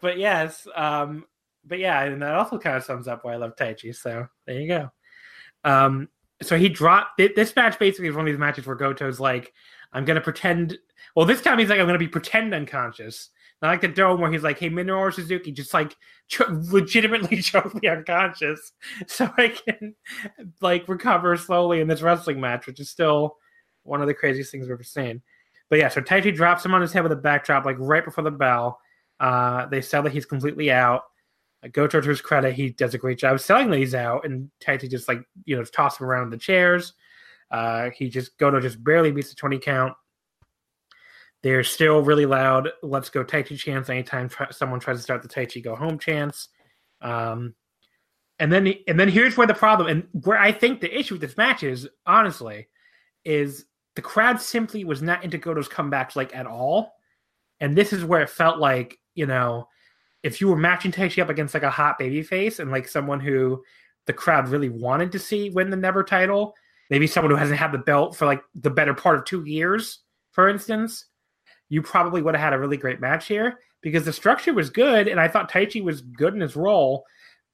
But yes, um, but yeah, and that also kind of sums up why I love Taichi. So there you go. Um, so he dropped thi- this match. Basically, is one of these matches where Goto's like, "I'm gonna pretend." Well, this time he's like, "I'm gonna be pretend unconscious." Not like the dome where he's like, "Hey, Minoru Suzuki, just like legitimately choke me unconscious, so I can like recover slowly in this wrestling match," which is still one of the craziest things we've ever seen. But yeah, so Taichi drops him on his head with a backdrop, like right before the bell. Uh, they sell that he's completely out. Uh, Goto, to his credit, he does a great job selling that he's out, and Taichi just like you know toss him around in the chairs. Uh, he just Goto just barely beats the twenty count. They're still really loud. Let's go Taichi chants anytime someone tries to start the Taichi go home chants. Um, and then and then here's where the problem and where I think the issue with this match is honestly is the crowd simply was not into Goto's comebacks like at all. And this is where it felt like, you know, if you were matching Taichi up against like a hot baby face and like someone who the crowd really wanted to see win the never title, maybe someone who hasn't had the belt for like the better part of two years, for instance, you probably would have had a really great match here because the structure was good and I thought Taichi was good in his role,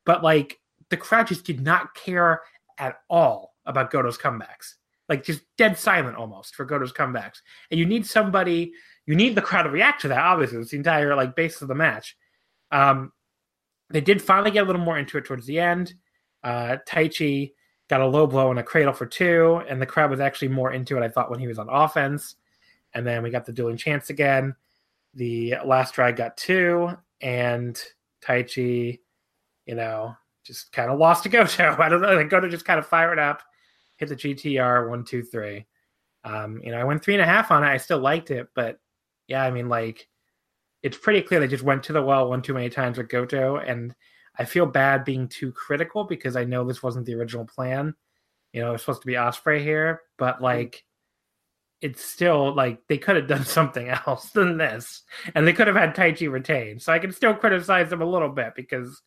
but like the crowd just did not care at all about Goto's comebacks. Like just dead silent almost for Goto's comebacks. And you need somebody, you need the crowd to react to that, obviously. It's the entire like basis of the match. Um they did finally get a little more into it towards the end. Uh Taichi got a low blow and a cradle for two, and the crowd was actually more into it, I thought, when he was on offense. And then we got the dueling chance again. The last drag got two, and Taichi, you know, just kind of lost to Goto. I don't know. Like Goto just kind of fired up, hit the GTR one, two, three. Um, you know, I went three and a half on it. I still liked it, but yeah, I mean, like, it's pretty clear they just went to the well one too many times with Goto, and I feel bad being too critical because I know this wasn't the original plan. You know, it's supposed to be Ospreay here, but like it's still like they could have done something else than this, and they could have had Taichi retain. So I can still criticize them a little bit because,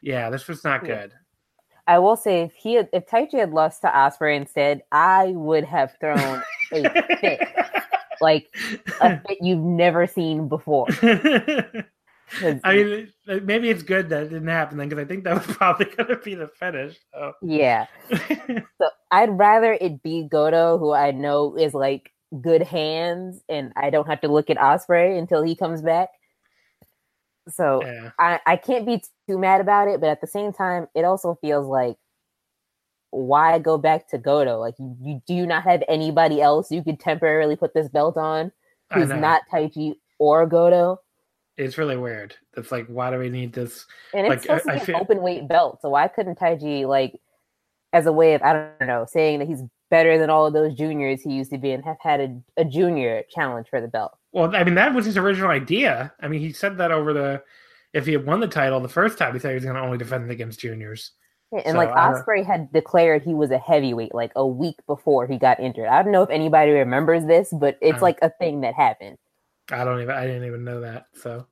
yeah, this was not good. I will say if he had, if Taichi had lost to Ospreay instead, I would have thrown a fit, like a fit you've never seen before. I mean, maybe it's good that it didn't happen then, because I think that was probably going to be the finish. So. Yeah. so I'd rather it be Goto, who I know is like good hands, and I don't have to look at Ospreay until he comes back. So yeah. I, I can't be too mad about it, but at the same time, it also feels like why go back to Goto? Like you, you do you not have anybody else you could temporarily put this belt on who's not Taichi or Goto? It's really weird. It's like, why do we need this? And it's like, supposed I, to be an open weight belt, so why couldn't Taichi like, as a way of I don't know, saying that he's better than all of those juniors he used to be, and have had a, a junior challenge for the belt? Well, I mean, that was his original idea. I mean, he said that over the if he had won the title the first time, he said he was going to only defend it against juniors. Yeah, and so, like Ospreay had declared he was a heavyweight like a week before he got injured. I don't know if anybody remembers this, but it's uh-huh. like a thing that happened. I don't even. I didn't even know that. So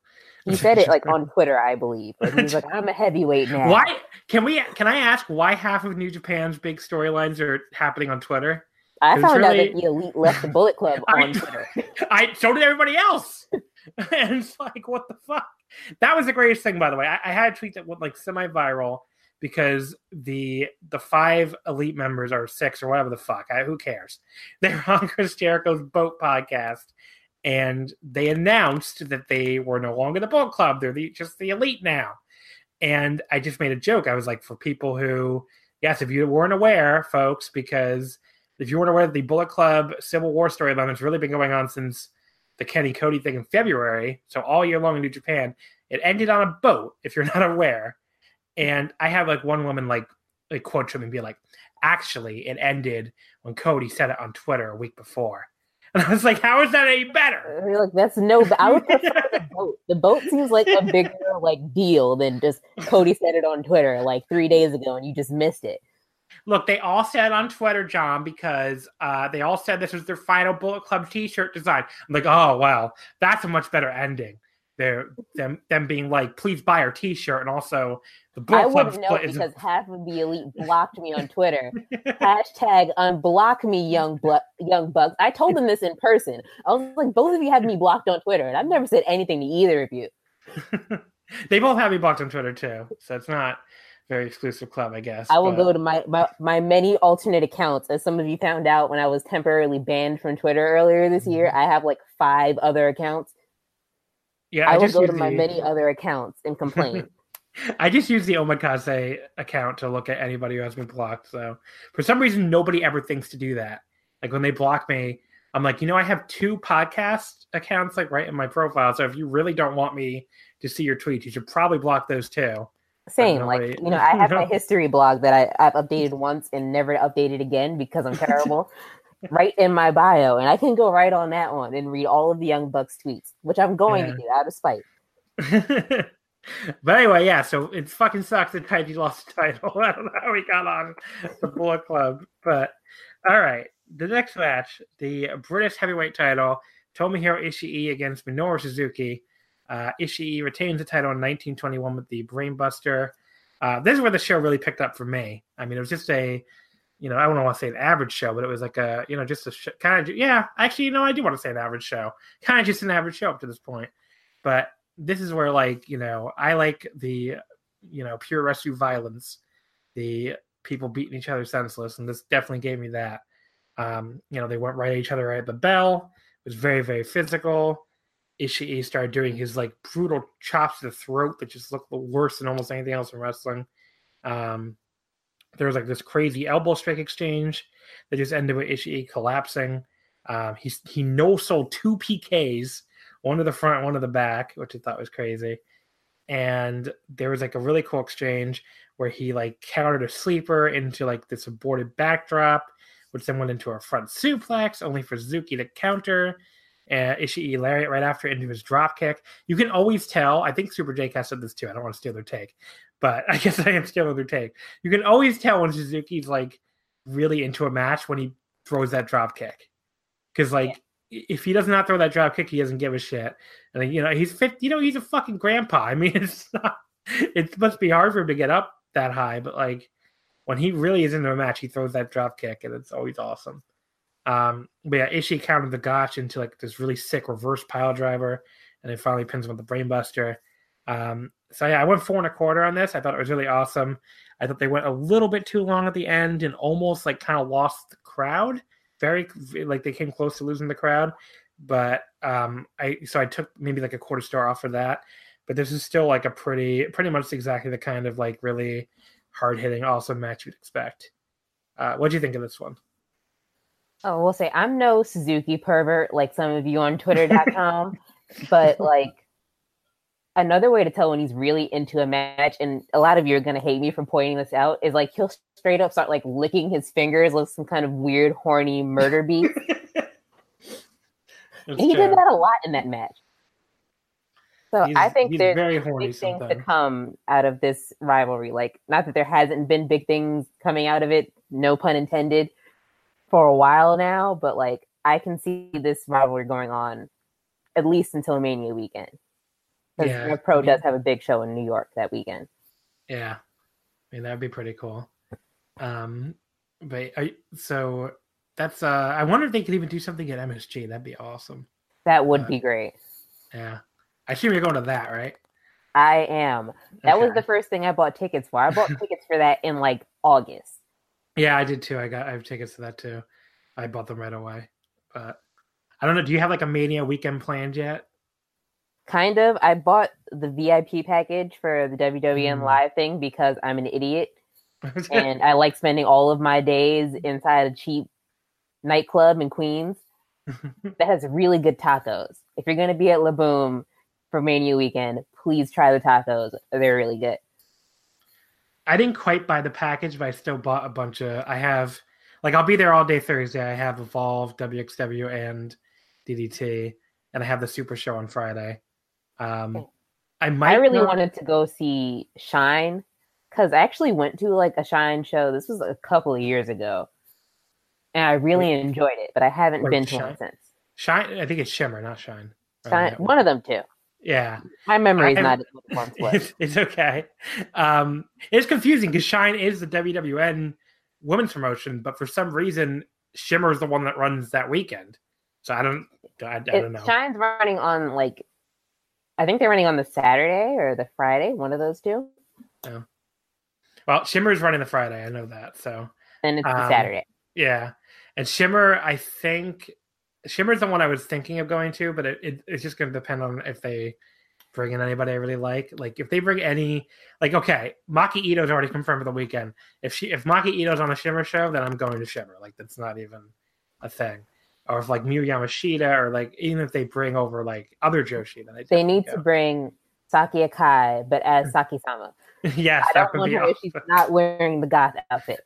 he said it like on Twitter, I believe. Like, he's like, "I'm a heavyweight now." Why can we? Can I ask why half of New Japan's big storylines are happening on Twitter? I found really... out that the elite left the Bullet Club on I, Twitter. I so did everybody else, and it's like, what the fuck? That was the greatest thing, by the way. I, I had a tweet that went like semi-viral because the the five elite members or six or whatever the fuck. I, who cares? They're on Chris Jericho's Boat podcast, and they announced that they were no longer the Bullet Club; they're the, just the Elite now. And I just made a joke. I was like, for people who, yes, if you weren't aware, folks, because if you weren't aware that the Bullet Club Civil War storyline has really been going on since the Kenny Cody thing in February, so all year long in New Japan, it ended on a boat. If you're not aware, and I have like one woman like like quote me and be like, actually, it ended when Cody said it on Twitter a week before. And I was like, how is that any better? You're like, that's no, I would prefer the boat. The boat seems like a bigger like deal than just Cody said it on Twitter like three days ago and you just missed it. Look, they all said on Twitter, John, because uh, they all said this was their final Bullet Club T-shirt design. I'm like, oh wow, that's a much better ending. They're them them being like, please buy our T-shirt, and also the Bullet I wouldn't know because half of the elite blocked me on Twitter. Hashtag unblock me, young blo- young bucks. I told them this in person. I was like, both of you have me blocked on Twitter, and I've never said anything to either of you. they both have me blocked on Twitter too, so it's not very exclusive club, I guess. I will but... go to my, my my many alternate accounts. As some of you found out when I was temporarily banned from Twitter earlier this year, mm-hmm. I have like five other accounts Yeah, I, will just go to my many other accounts and complain. I just use the Omakase account to look at anybody who has been blocked. So for some reason, nobody ever thinks to do that. Like when they block me, I'm like, you know, I have two podcast accounts like right in my profile. So if you really don't want me to see your tweets, you should probably block those too. Same, nobody- like you know, I have my history blog that I, I've updated once and never updated again because I'm terrible. Right in my bio, and I can go right on that one and read all of the Young Bucks tweets, which I'm going Yeah. to do out of spite. but anyway, yeah. So it fucking sucks that Taichi lost the title. I don't know how he got on the Bullet Club, but all right. The next match, the British Heavyweight Title, Tomohiro Ishii against Minoru Suzuki. Uh, Ishii retains the title in 1921 with the Brainbuster. Uh, this is where the show really picked up for me. I mean, it was just a, you know, I don't want to say an average show, but it was like a, you know, just a sh- kind of, yeah. Actually, you know, I do want to say an average show. Kind of just an average show up to this point. But this is where like you know i like the you know puroresu violence the people beating each other senseless and this definitely gave me that um you know they went right at each other right at the bell it was very very physical ishii started doing his like brutal chops to the throat that just looked worse than almost anything else in wrestling um there was like this crazy elbow strike exchange that just ended with ishii collapsing um he's he no sold two pks one to the front, one to the back, which I thought was crazy. And there was like a really cool exchange where he like countered a sleeper into like this aborted backdrop, which then went into a front suplex, only for Zuki to counter. Uh, Ishii lariat right after into his drop kick. You can always tell. I think Super J Cast said this too. I don't want to steal their take, but I guess I am still under take. You can always tell when Suzuki's like really into a match when he throws that drop kick, because like if he does not throw that drop kick, he doesn't give a shit. And you know he's fit. You know he's a fucking grandpa. I mean, it's not. It must be hard for him to get up that high, but like when he really is into a match, he throws that drop kick, and it's always awesome. Um, but yeah, Ishii countered the gotch into like this really sick reverse pile driver, and then finally pins him with the brainbuster. Um, so yeah, I went four and a quarter on this. I thought it was really awesome. I thought they went a little bit too long at the end and almost like kind of lost the crowd. Very like they came close to losing the crowd, but um, I so I took maybe like a quarter star off for that. But this is still like a pretty pretty much exactly the kind of like really hard hitting awesome match you'd expect. Uh, what do you think of this one? Oh, we'll say I'm no Suzuki pervert like some of you on Twitter.com, but like another way to tell when he's really into a match, and a lot of you are gonna hate me for pointing this out, is like he'll straight up start like licking his fingers with some kind of weird horny murder beat. He did that a lot in that match. So He's- I think there's very big things to come out of this rivalry. Like, not that there hasn't been big things coming out of it, no pun intended, for a while now, but like I can see this rivalry going on at least until Mania weekend. Because Yeah, Pro I mean- does have a big show in New York that weekend. Yeah, I mean that'd be pretty cool. Um, but I, so that's uh, I wonder if they could even do something at MSG. That'd be awesome. That would Uh, be great. Yeah, I assume you're going to that, right? I am. That was the first thing I bought tickets for. I bought tickets for that in like August. Yeah, I did too. I got I have tickets to that too. I bought them right away. But I don't know. Do you have like a Mania weekend planned yet? Kind of. I bought the VIP package for the WWN Mm. live thing because I'm an idiot and I like spending all of my days inside a cheap nightclub in Queens that has really good tacos. If you're going to be at La Boom for Mania weekend, please try the tacos. They're really good. I didn't quite buy the package, but I still bought a bunch of. I have like I'll be there all day Thursday. I have Evolve, WXW, and DDT, and I have the Super Show on Friday. Um, I might. I really not- wanted to go see Shine because I actually went to like a Shine show. This was a couple of years ago. And I really enjoyed it, but I haven't Wait, been to one since. Shine. I think it's Shimmer, not Shine. Shine, that one of them too. Yeah, My memory is I- not as good as once was. it's, it's okay. Um, it's confusing because Shine is the WWN women's promotion, but for some reason Shimmer is the one that runs that weekend. So I don't. I, I don't It, know. Shine's running on like, I think they're running on the Saturday or the Friday, one of those two. Well, Shimmer is running the Friday. I know that. So And it's the Um, Saturday. yeah, and Shimmer, I think Shimmer's the one I was thinking of going to, but it, it it's just going to depend on if they bring in anybody I really like. Like if they bring any, like okay, Maki Ito's already confirmed for the weekend. If she if Maki Ito's on a Shimmer show, then I'm going to Shimmer. Like that's not even a thing. Or if like Miyu Yamashita, or like even if they bring over like other Joshi, then I they need go. to bring Saki Akai, but as Saki Sama. yes, I don't want her awesome. if she's not wearing the goth outfit.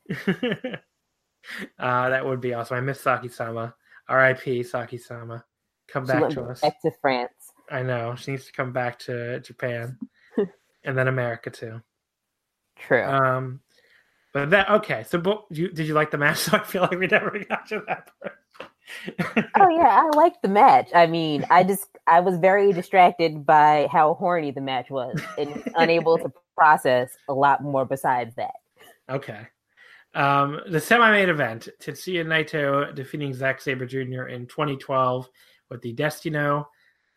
uh, that would be awesome. I miss Saki Sama. R.I.P. Saki Sama. Come she back to us. Back to France. I know she needs to come back to Japan, and then America too. True. Um, but that okay. So, but you, did you like the match? So I feel like we never got to that part. Oh yeah, I liked the match. I mean, I just I was very distracted by how horny the match was and unable to process a lot more besides that. Okay. Um, the semi-main event: Tetsuya Naito defeating Zack Sabre Jr. in 2012 with the Destino.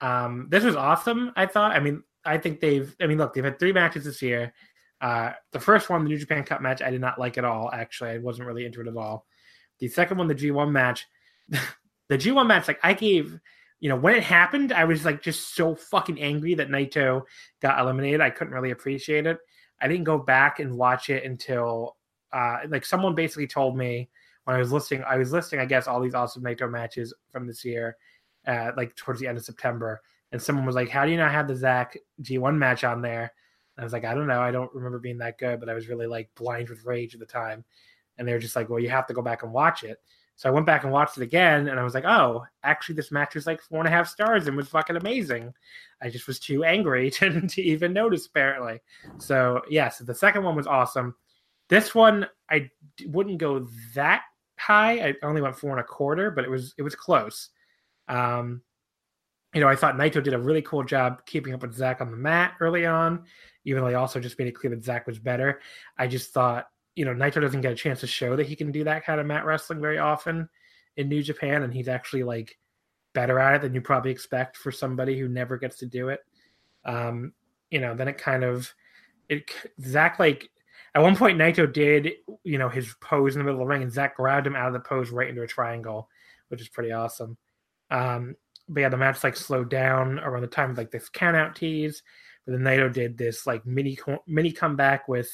Um, this was awesome. I thought. I mean, I think they've. I mean, look, they've had three matches this year. Uh, the first one, the New Japan Cup match, I did not like at all. Actually, I wasn't really into it at all. The second one, the G1 match, the G1 match, like I gave, you know, when it happened, I was like just so fucking angry that Naito got eliminated. I couldn't really appreciate it. I didn't go back and watch it until, uh, like someone basically told me when I was listening. I was listing, I guess, all these awesome Naito matches from this year, uh, like towards the end of September. And someone was like, "How do you not have the Zack G1 match on there?" And I was like, "I don't know. I don't remember being that good, but I was really like blind with rage at the time." And they were just like, "Well, you have to go back and watch it." So I went back and watched it again, and I was like, "Oh, actually, this match was like four and a half stars and was fucking amazing." I just was too angry to, to even notice, apparently. So yes, yeah, so the second one was awesome. This one I wouldn't go that high. I only went four and a quarter, but it was it was close. Um, you know, I thought Naito did a really cool job keeping up with Zach on the mat early on, even though he also just made it clear that Zach was better. I just thought, you know, Naito doesn't get a chance to show that he can do that kind of mat wrestling very often in New Japan, and he's actually like better at it than you probably expect for somebody who never gets to do it. Um, you know, then it kind of it Zack like at one point Naito did, you know, his pose in the middle of the ring, and Zack grabbed him out of the pose right into a triangle, which is pretty awesome. Um, but yeah, the match like slowed down around the time of like this count out tease. But then Naito did this like mini mini comeback with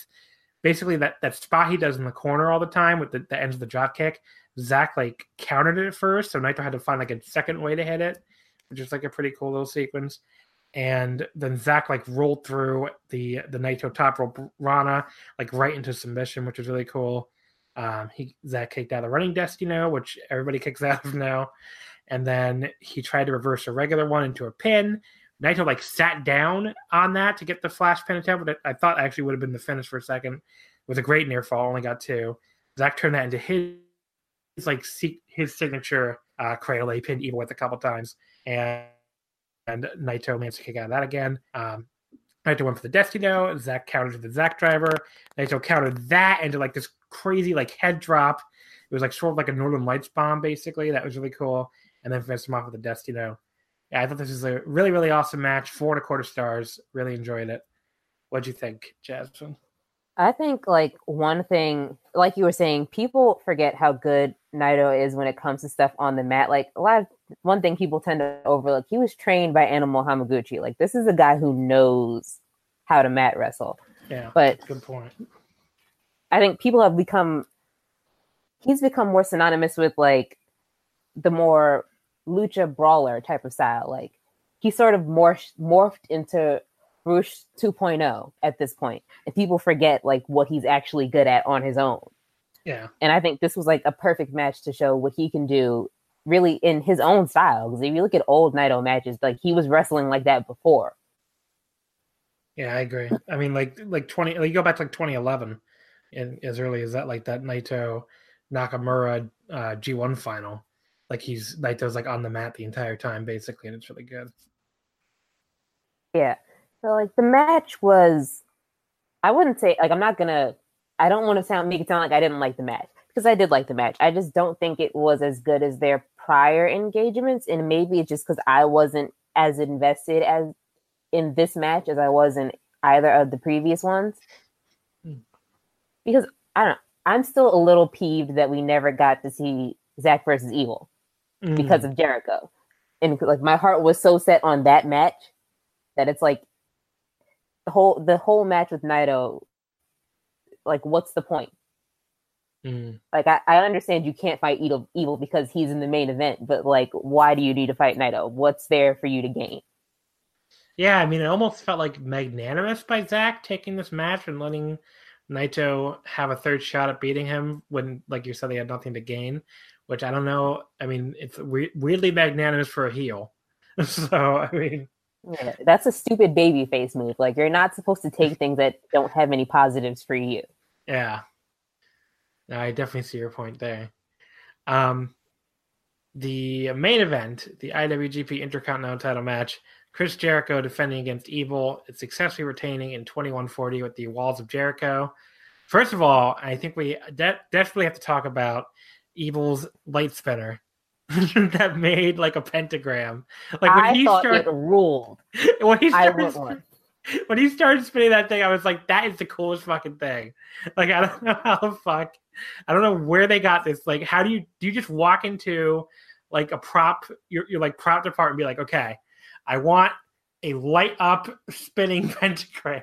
basically that that spot he does in the corner all the time with the, the ends of the drop kick. Zach like countered it at first, so Naito had to find like a second way to hit it, which is like a pretty cool little sequence. And then Zach like rolled through the the Naito top rope Rana like right into submission, which was really cool. Um, he Zack kicked out a running desk, you know, which everybody kicks out of now and then he tried to reverse a regular one into a pin. Naito like sat down on that to get the flash pin attempt, but I thought actually would have been the finish for a second. It was a great near fall, only got two. Zack turned that into his like his signature uh, cradle. Pinned Evil with a couple times, and and Naito managed to kick out of that again. Um, Naito went for the Destino. Zack countered the Zack driver. Naito countered that into like this crazy like head drop. It was like sort of like a Northern Lights bomb, basically. That was really cool and then finished him off with a Destino. Yeah, I thought this was a really, really awesome match. Four and a quarter stars. Really enjoyed it. What'd you think, Jasmine? I think like one thing, like you were saying, people forget how good Naito is when it comes to stuff on the mat. Like a lot of one thing people tend to overlook, he was trained by Animal Hamaguchi. Like this is a guy who knows how to mat wrestle. Yeah, but good point. I think people have become he's become more synonymous with like the more lucha brawler type of style. Like he sort of morphed morphed into Rush 2.0 at this point, and people forget like what he's actually good at on his own. Yeah, and I think this was like a perfect match to show what he can do, really in his own style. Because if you look at old Naito matches, like he was wrestling like that before. Yeah, I agree. I mean, like like twenty, like you go back to like 2011, and as early as that, like that Naito Nakamura uh, G1 final like he's Naito's like on the mat the entire time basically, and it's really good. Yeah. So like the match was I wouldn't say like I'm not gonna I don't want to sound make it sound like I didn't like the match because I did like the match. I just don't think it was as good as their prior engagements, and maybe it's just because I wasn't as invested as in this match as I was in either of the previous ones. Hmm. Because I don't know, I'm still a little peeved that we never got to see Zack versus Evil mm. because of Jericho. And like my heart was so set on that match that it's like the whole the whole match with Naito, like, what's the point? Mm. Like, I, I understand you can't fight evil, evil because he's in the main event, but like, why do you need to fight Naito? What's there for you to gain? Yeah, I mean, it almost felt like magnanimous by Zack taking this match and letting Naito have a third shot at beating him when, like you said, they had nothing to gain. Which I don't know. I mean, it's we- weirdly magnanimous for a heel. So I mean, Yeah, that's a stupid baby face move. Like, you're not supposed to take things that don't have any positives for you. yeah. No, I definitely see your point there. Um, the main event, the IWGP Intercontinental Title match, Chris Jericho defending against Evil, it's successfully retaining in 2140 with the Walls of Jericho. First of all, I think we de- definitely have to talk about Evil's light spinner that made like a pentagram. Like when I he thought started, it ruled. when he started, spin- when he started spinning that thing, I was like, that is the coolest fucking thing. Like I don't know how the fuck, I don't know where they got this. Like, how do you do? You just walk into like a prop, your your like prop department, and be like, okay, I want a light up spinning pentagram.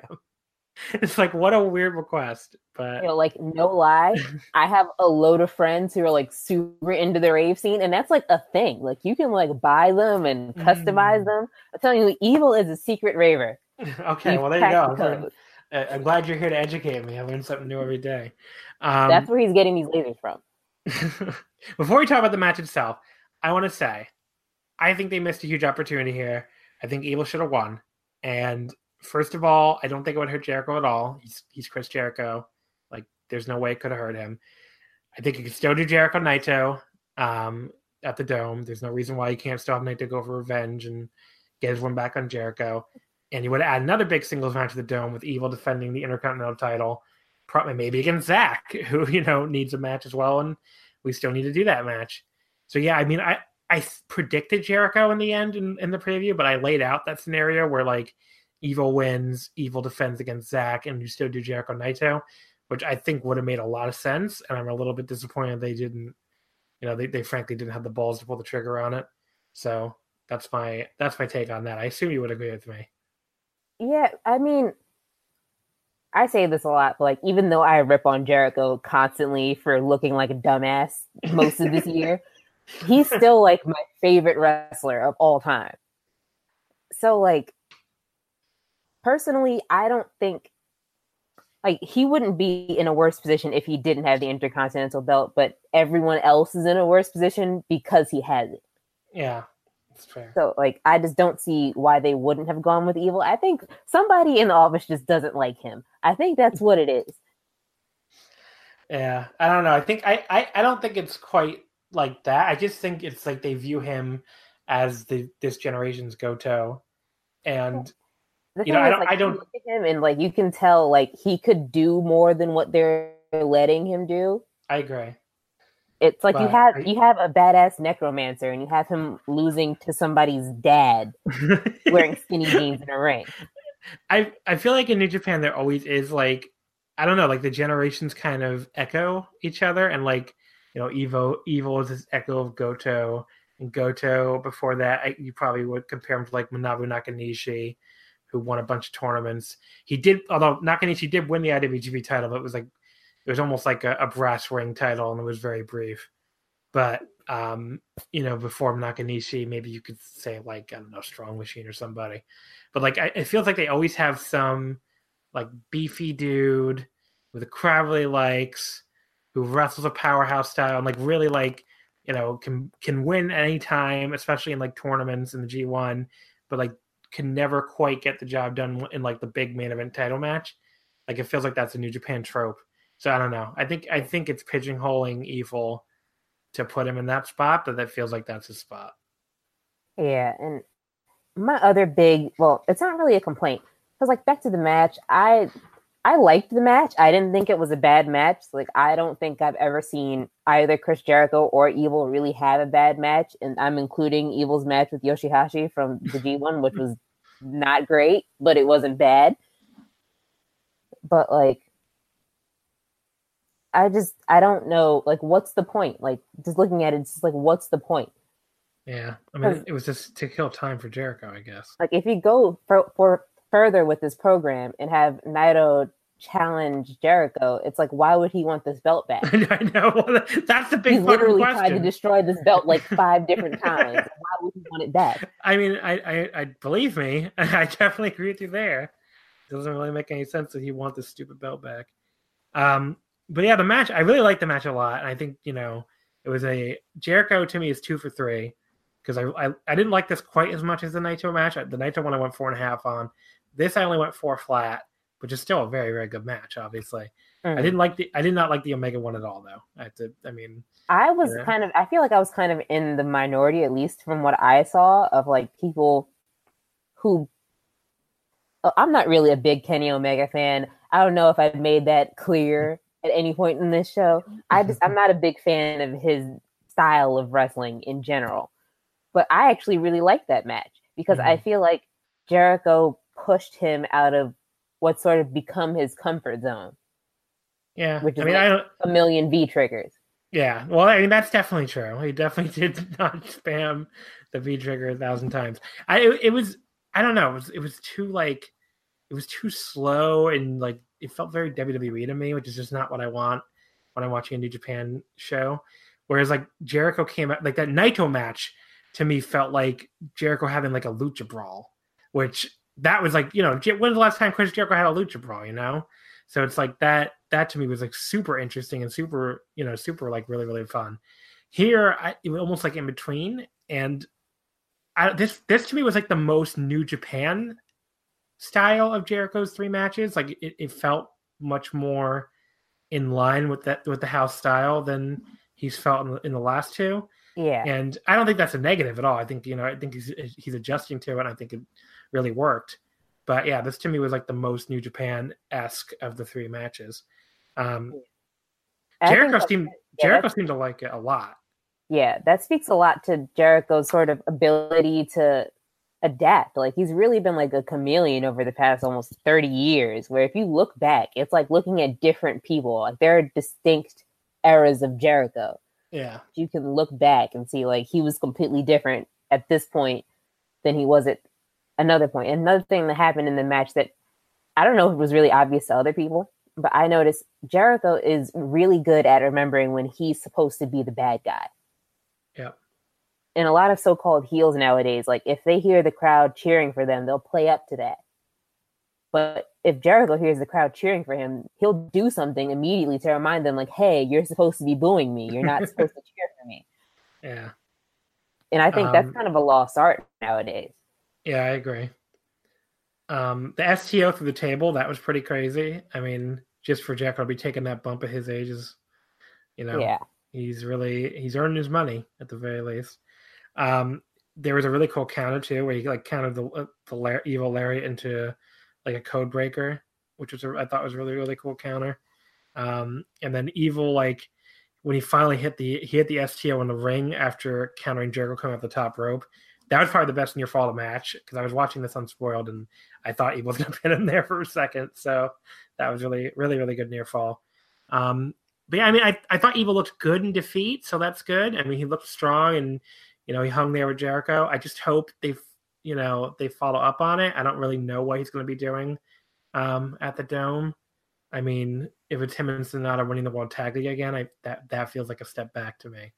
It's like what a weird request, but You know, like no lie, I have a load of friends who are like super into the rave scene, and that's like a thing. Like you can like buy them and customize Mm. them. I'm telling you, Evil is a secret raver. okay, You well there you go. I'm, I'm glad you're here to educate me. I learn something new every day. Um, That's where he's getting these lasers from. Before we talk about the match itself, I want to say I think they missed a huge opportunity here. I think Evil should have won. And first of all, I don't think it would hurt Jericho at all. He's he's Chris Jericho. There's no way it could have hurt him. I think you can still do Jericho Naito um, at the Dome. There's no reason why you can't still have Naito go for revenge and get his one back on Jericho. And you would add another big singles match to the Dome with Evil defending the Intercontinental title, probably maybe against Zack, who you know needs a match as well, and we still need to do that match. So yeah, I mean, I I predicted Jericho in the end in, in the preview, but I laid out that scenario where like Evil wins, Evil defends against Zack, and you still do Jericho Naito, which I think would have made a lot of sense. And I'm a little bit disappointed they didn't. You know, they, they frankly didn't have the balls to pull the trigger on it. So that's my that's my take on that. I assume you would agree with me. Yeah, I mean, I say this a lot, but like even though I rip on Jericho constantly for looking like a dumbass most of this year, he's still like my favorite wrestler of all time. So like personally, I don't think like he wouldn't be in a worse position if he didn't have the intercontinental belt, but everyone else is in a worse position because he has it. Yeah, that's fair. So like I just don't see why they wouldn't have gone with evil. I think somebody in the office just doesn't like him. I think that's what it is. Yeah, I don't know. I think I, I I don't think it's quite like that. I just think it's like they view him as the this generation's Goto, and The You know, thing I don't- like, I don't- look at him and like you can tell like he could do more than what they're letting him do. I agree. It's like you have I- you have a badass necromancer and you have him losing to somebody's dad wearing skinny jeans in a ring. I I feel like in New Japan there always is like I don't know like the generations kind of echo each other and like you know Evo Evil is this echo of Goto and Goto before that I, you probably would compare him to like Manabu Nakanishi who won a bunch of tournaments. He did although Nakanishi did win the IWGP title but it was like it was almost like a, a brass ring title and it was very brief. But um you know before Nakanishi maybe you could say like I don't know Strong Machine or somebody but like I, it feels like they always have some like beefy dude with a crowd likes who wrestles a powerhouse style and like really like you know can can win any time especially in like tournaments in the g1 but like can never quite get the job done in like the big main event title match. Like it feels like that's a new japan trope. So i don't know. I think i think it's pigeonholing evil to put him in that spot but that feels like that's his spot. Yeah, and my other big well, it's not really a complaint. Because like back to the match, I I liked the match. I didn't think it was a bad match. Like I don't think I've ever seen either Chris Jericho or Evil really have a bad match, and I'm including Evil's match with Yoshihashi from the G1, which was not great, but it wasn't bad. But like I just I don't know like what's the point? Like just looking at it, it's just like what's the point? yeah i mean it was just to kill time for jericho i guess Like if you go for for further with this program and have Naito challenge Jericho, it's like, why would he want this belt back? I know that's the big. He's literally tried to destroy this belt like five different times. why would he want it back? I mean, I, I, I believe me, I definitely agree with you there. It doesn't really make any sense that he want this stupid belt back. Um, but yeah, the match, I really like the match a lot, and I think you know it was a Jericho to me is two for three because I, I, I didn't like this quite as much as the Naito match. The Naito one I went four and a half on. This I only went four flat which is still a very very good match. Obviously, mm. I didn't like the I did not like the Omega one at all though. I have to, I mean, I was kind of I feel like I was kind of in the minority at least from what I saw of like people who. Oh, I'm not really a big Kenny Omega fan. I don't know if I've made that clear at any point in this show. I just I'm not a big fan of his style of wrestling in general. But I actually really like that match because mm-hmm. I feel like Jericho pushed him out of what sort of become his comfort zone. Yeah, which is I mean, like I don't, a million V triggers. Yeah, well, I mean that's definitely true. He definitely did not spam the V trigger a thousand times. I it, it was I don't know. It was it was too like it was too slow and like it felt very WWE to me, which is just not what I want when I'm watching a New Japan show. Whereas like Jericho came out like that Naito match to me felt like Jericho having like a lucha brawl, which that was like you know when's the last time Chris Jericho had a lucha brawl? You know, so it's like that. That to me was like super interesting and super you know super like really really fun. Here, I, it was almost like in between, and I, this this to me was like the most New Japan style of Jericho's three matches. Like it, it felt much more in line with that with the house style than he's felt in the, in the last two. Yeah, and I don't think that's a negative at all. I think you know I think he's he's adjusting to it. I think it really worked. But yeah, this to me was like the most New Japan esque of the three matches. Um, Jericho seemed yeah, Jericho seemed to like it a lot. Yeah, that speaks a lot to Jericho's sort of ability to adapt. Like he's really been like a chameleon over the past almost 30 years, where if you look back, it's like looking at different people. Like there are distinct eras of Jericho. Yeah. You can look back and see like he was completely different at this point than he was at another point. Another thing that happened in the match that I don't know if it was really obvious to other people, but I noticed Jericho is really good at remembering when he's supposed to be the bad guy. Yeah. And a lot of so-called heels nowadays, like if they hear the crowd cheering for them, they'll play up to that. But if Jericho hears the crowd cheering for him, he'll do something immediately to remind them, like, "Hey, you're supposed to be booing me. You're not supposed to cheer for me." Yeah. And I think um, that's kind of a lost art nowadays. Yeah, I agree. Um, the STO through the table, that was pretty crazy. I mean, just for Jack to be taking that bump at his age is, you know, yeah. he's really he's earned his money at the very least. Um, there was a really cool counter too, where he like counted the uh, the evil Larry into like a code breaker, which was a, I thought was really really cool counter. Um, and then evil like when he finally hit the he hit the STO in the ring after countering Jericho coming up the top rope that was probably the best near fall match because I was watching this unspoiled and I thought he was going to pin him there for a second. So that was really, really, really good near fall. Um, but yeah, I mean, I, I thought Evil looked good in defeat, so that's good. I mean, he looked strong and you know he hung there with Jericho. I just hope they, you know, they follow up on it. I don't really know what he's going to be doing um, at the Dome. I mean, if it's him and Sanada winning the World Tag League again, I that that feels like a step back to me.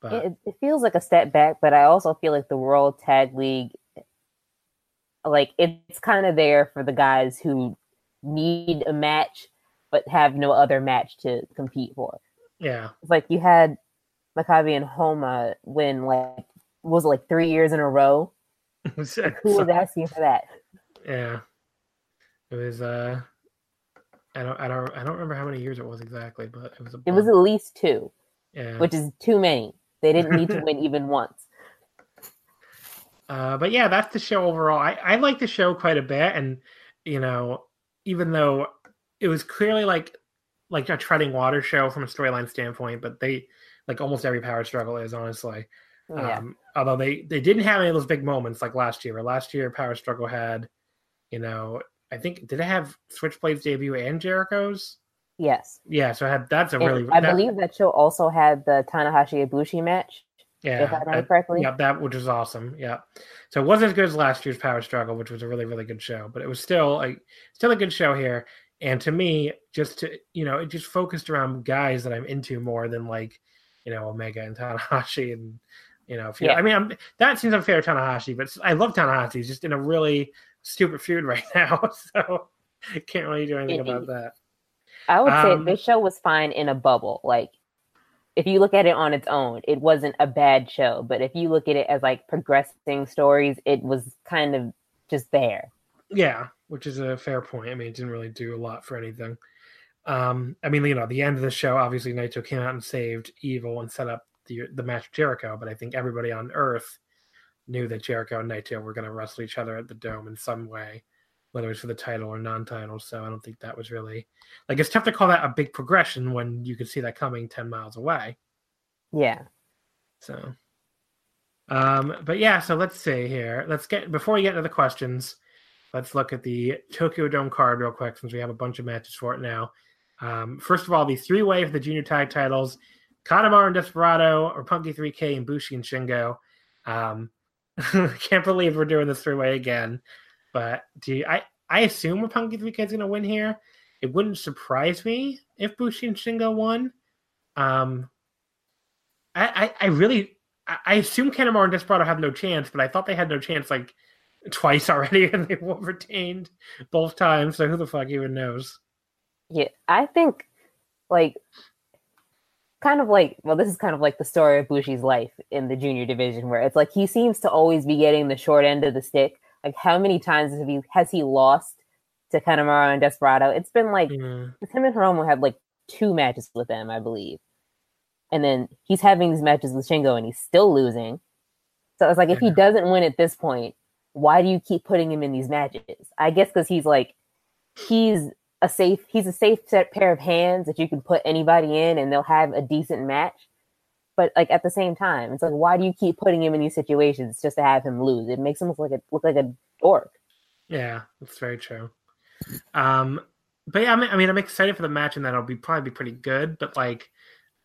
But it, it feels like a step back, but I also feel like the World Tag League, like it's kind of there for the guys who need a match but have no other match to compete for. Yeah, it's like you had Makabe and Honma win like was it like three years in a row. like, who was asking for that? Yeah, it was. uh I don't, I don't, I don't remember how many years it was exactly, but it was. it was at least two. Yeah, which is too many. They didn't need to win even once. Uh, but yeah, that's the show overall. I, I like the show quite a bit, and you know, even though it was clearly like like a treading water show from a storyline standpoint, but they like almost every power struggle is honestly. Yeah. Um, although they they didn't have any of those big moments like last year. Where last year Power Struggle had, you know, I think did it have Switchblade's debut and Jericho's? Yes. Yeah, so I had that's a and really. I that, believe that show also had the Tanahashi Ibushi match. Yeah, if I remember that- correctly. Yeah, that which was awesome. Yeah, so it wasn't as good as last year's Power Struggle, which was a really really good show, but it was still like still a good show here. And to me, just to you know, it just focused around guys that I'm into more than like you know Omega and Tanahashi and you know. Yeah. I mean, I'm, that seems unfair to Tanahashi, but I love Tanahashi. He's just in a really stupid feud right now, so I can't really do anything about that. I would Um, say this show was fine in a bubble. Like, if you look at it on its own, it wasn't a bad show. But if you look at it as like progressing stories, it was kind of just there. Yeah, which is a fair point. I mean, it didn't really do a lot for anything. Um, I mean, you know, the end of the show, obviously, Naito came out and saved Evil and set up the the match with Jericho. But I think everybody on Earth knew that Jericho and Naito were going to wrestle each other at the Dome in some way, whether it was for the title or non-title. So I don't think that was really like it's tough to call that a big progression when you could see that coming ten miles away. Yeah. So, um, but yeah, so let's see here. Let's get before we get into the questions. Let's look at the Tokyo Dome card real quick since we have a bunch of matches for it now. Um, first of all, the three way for the junior tag titles: Kanemaru and Desperado, or Roppongi 3K, and Bushi and Shingo. Um, can't believe we're doing this three way again. But do you, I? I assume Roppongi 3K is going to win here. It wouldn't surprise me if Bushi and Shingo won. Um, I, I, I really I, I assume Kanemaru and Desperado have no chance, but I thought they had no chance like twice already, and they were retained both times. So who the fuck even knows? Yeah. I think, like, kind of like, well, this is kind of like the story of Bushi's life in the junior division, where it's like he seems to always be getting the short end of the stick. Like, how many times have he, has he lost to Kanemaru and Desperado? It's been like, Yeah. him and Hiromu had like two matches with them, I believe. And then he's having these matches with Shingo and he's still losing. So it's like, if he doesn't win at this point, why do you keep putting him in these matches? I guess because he's like, he's a safe, he's a safe set pair of hands that you can put anybody in and they'll have a decent match. But like at the same time, it's like, why do you keep putting him in these situations just to have him lose? It makes him look like a look like a dork. Yeah, that's very true. Um, but yeah, I mean, I mean, I'm excited for the match, and that'll be probably be pretty good. But like,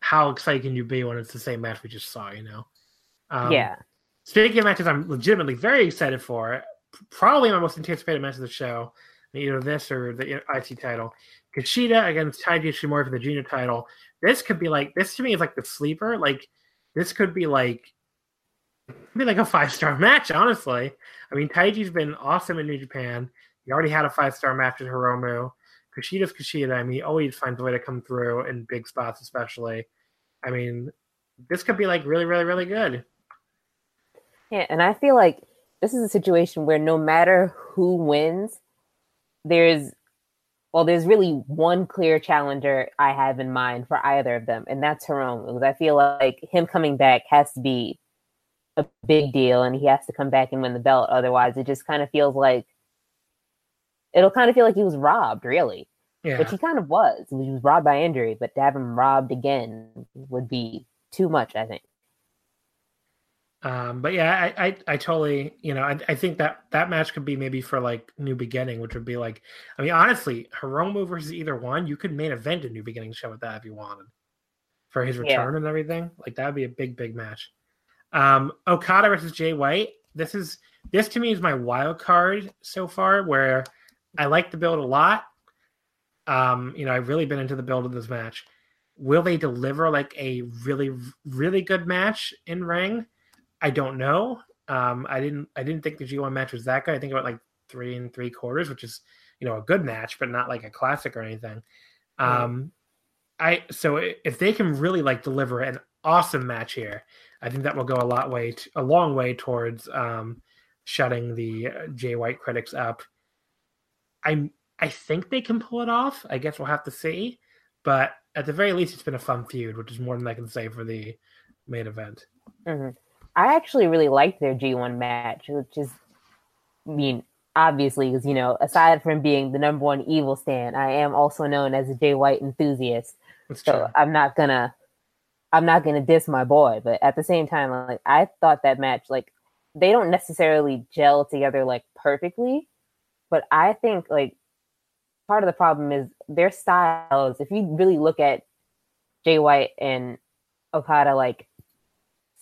how excited can you be when it's the same match we just saw? You know? Um, yeah. Speaking of matches, I'm legitimately very excited for. Probably my most anticipated match of the show, either this or the IC title. Kushida against Taiji Ishimori for the junior title. This could be like this to me is like the sleeper. Like this could be like be like a five star match. Honestly, I mean Taiji's been awesome in New Japan. He already had a five star match with Hiromu. Kushida's Kushida. I mean, he always finds a way to come through in big spots, especially. I mean, this could be like really, really, really good. Yeah, and I feel like this is a situation where no matter who wins, there's well, there's really one clear challenger I have in mind for either of them, and that's Hiromu. Because I feel like him coming back has to be a big deal, and he has to come back and win the belt. Otherwise, it just kind of feels like it'll kind of feel like he was robbed, really, Yeah. which he kind of was. He was robbed by injury, but to have him robbed again would be too much. I think. Um, but yeah, I, I, I totally, you know, I, I think that that match could be maybe for like New Beginning, which would be like, I mean, honestly, Hiromu versus either one, you could main event a New Beginning show with that if you wanted for his Yeah. return and everything. Like that would be a big, big match. Um, Okada versus Jay White. This is this to me is my wild card so far, where I like the build a lot. Um, you know, I've really been into the build of this match. Will they deliver like a really, really good match in ring? I don't know. Um, I didn't. I didn't think the G1 match was that good. I think about like three and three quarters, which is you know a good match, but not like a classic or anything. Um, I so if they can really like deliver an awesome match here, I think that will go a lot way t- a long way towards um, shutting the uh, Jay White critics up. I I think they can pull it off. I guess we'll have to see, but at the very least, it's been a fun feud, which is more than I can say for the main event. hmm I actually really liked their G1 match, which is, I mean, obviously, because, you know, aside from being the number one evil stand, I am also known as a Jay White enthusiast. That's So true. I'm not gonna, I'm not gonna diss my boy, but at the same time, like, I thought that match, like, they don't necessarily gel together, like, perfectly, but I think, like, part of the problem is their styles. If you really look at Jay White and Okada, like,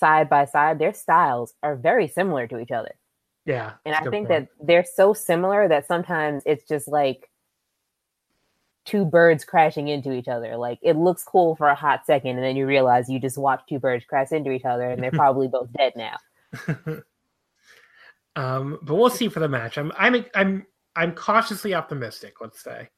side by side, their styles are very similar to each other. Yeah. And I think point. that they're so similar that sometimes it's just like two birds crashing into each other. Like it looks cool for a hot second, and then you realize you just watched two birds crash into each other, and they're probably both dead now. um, but we'll see for the match. I'm I'm I'm I'm cautiously optimistic. Let's say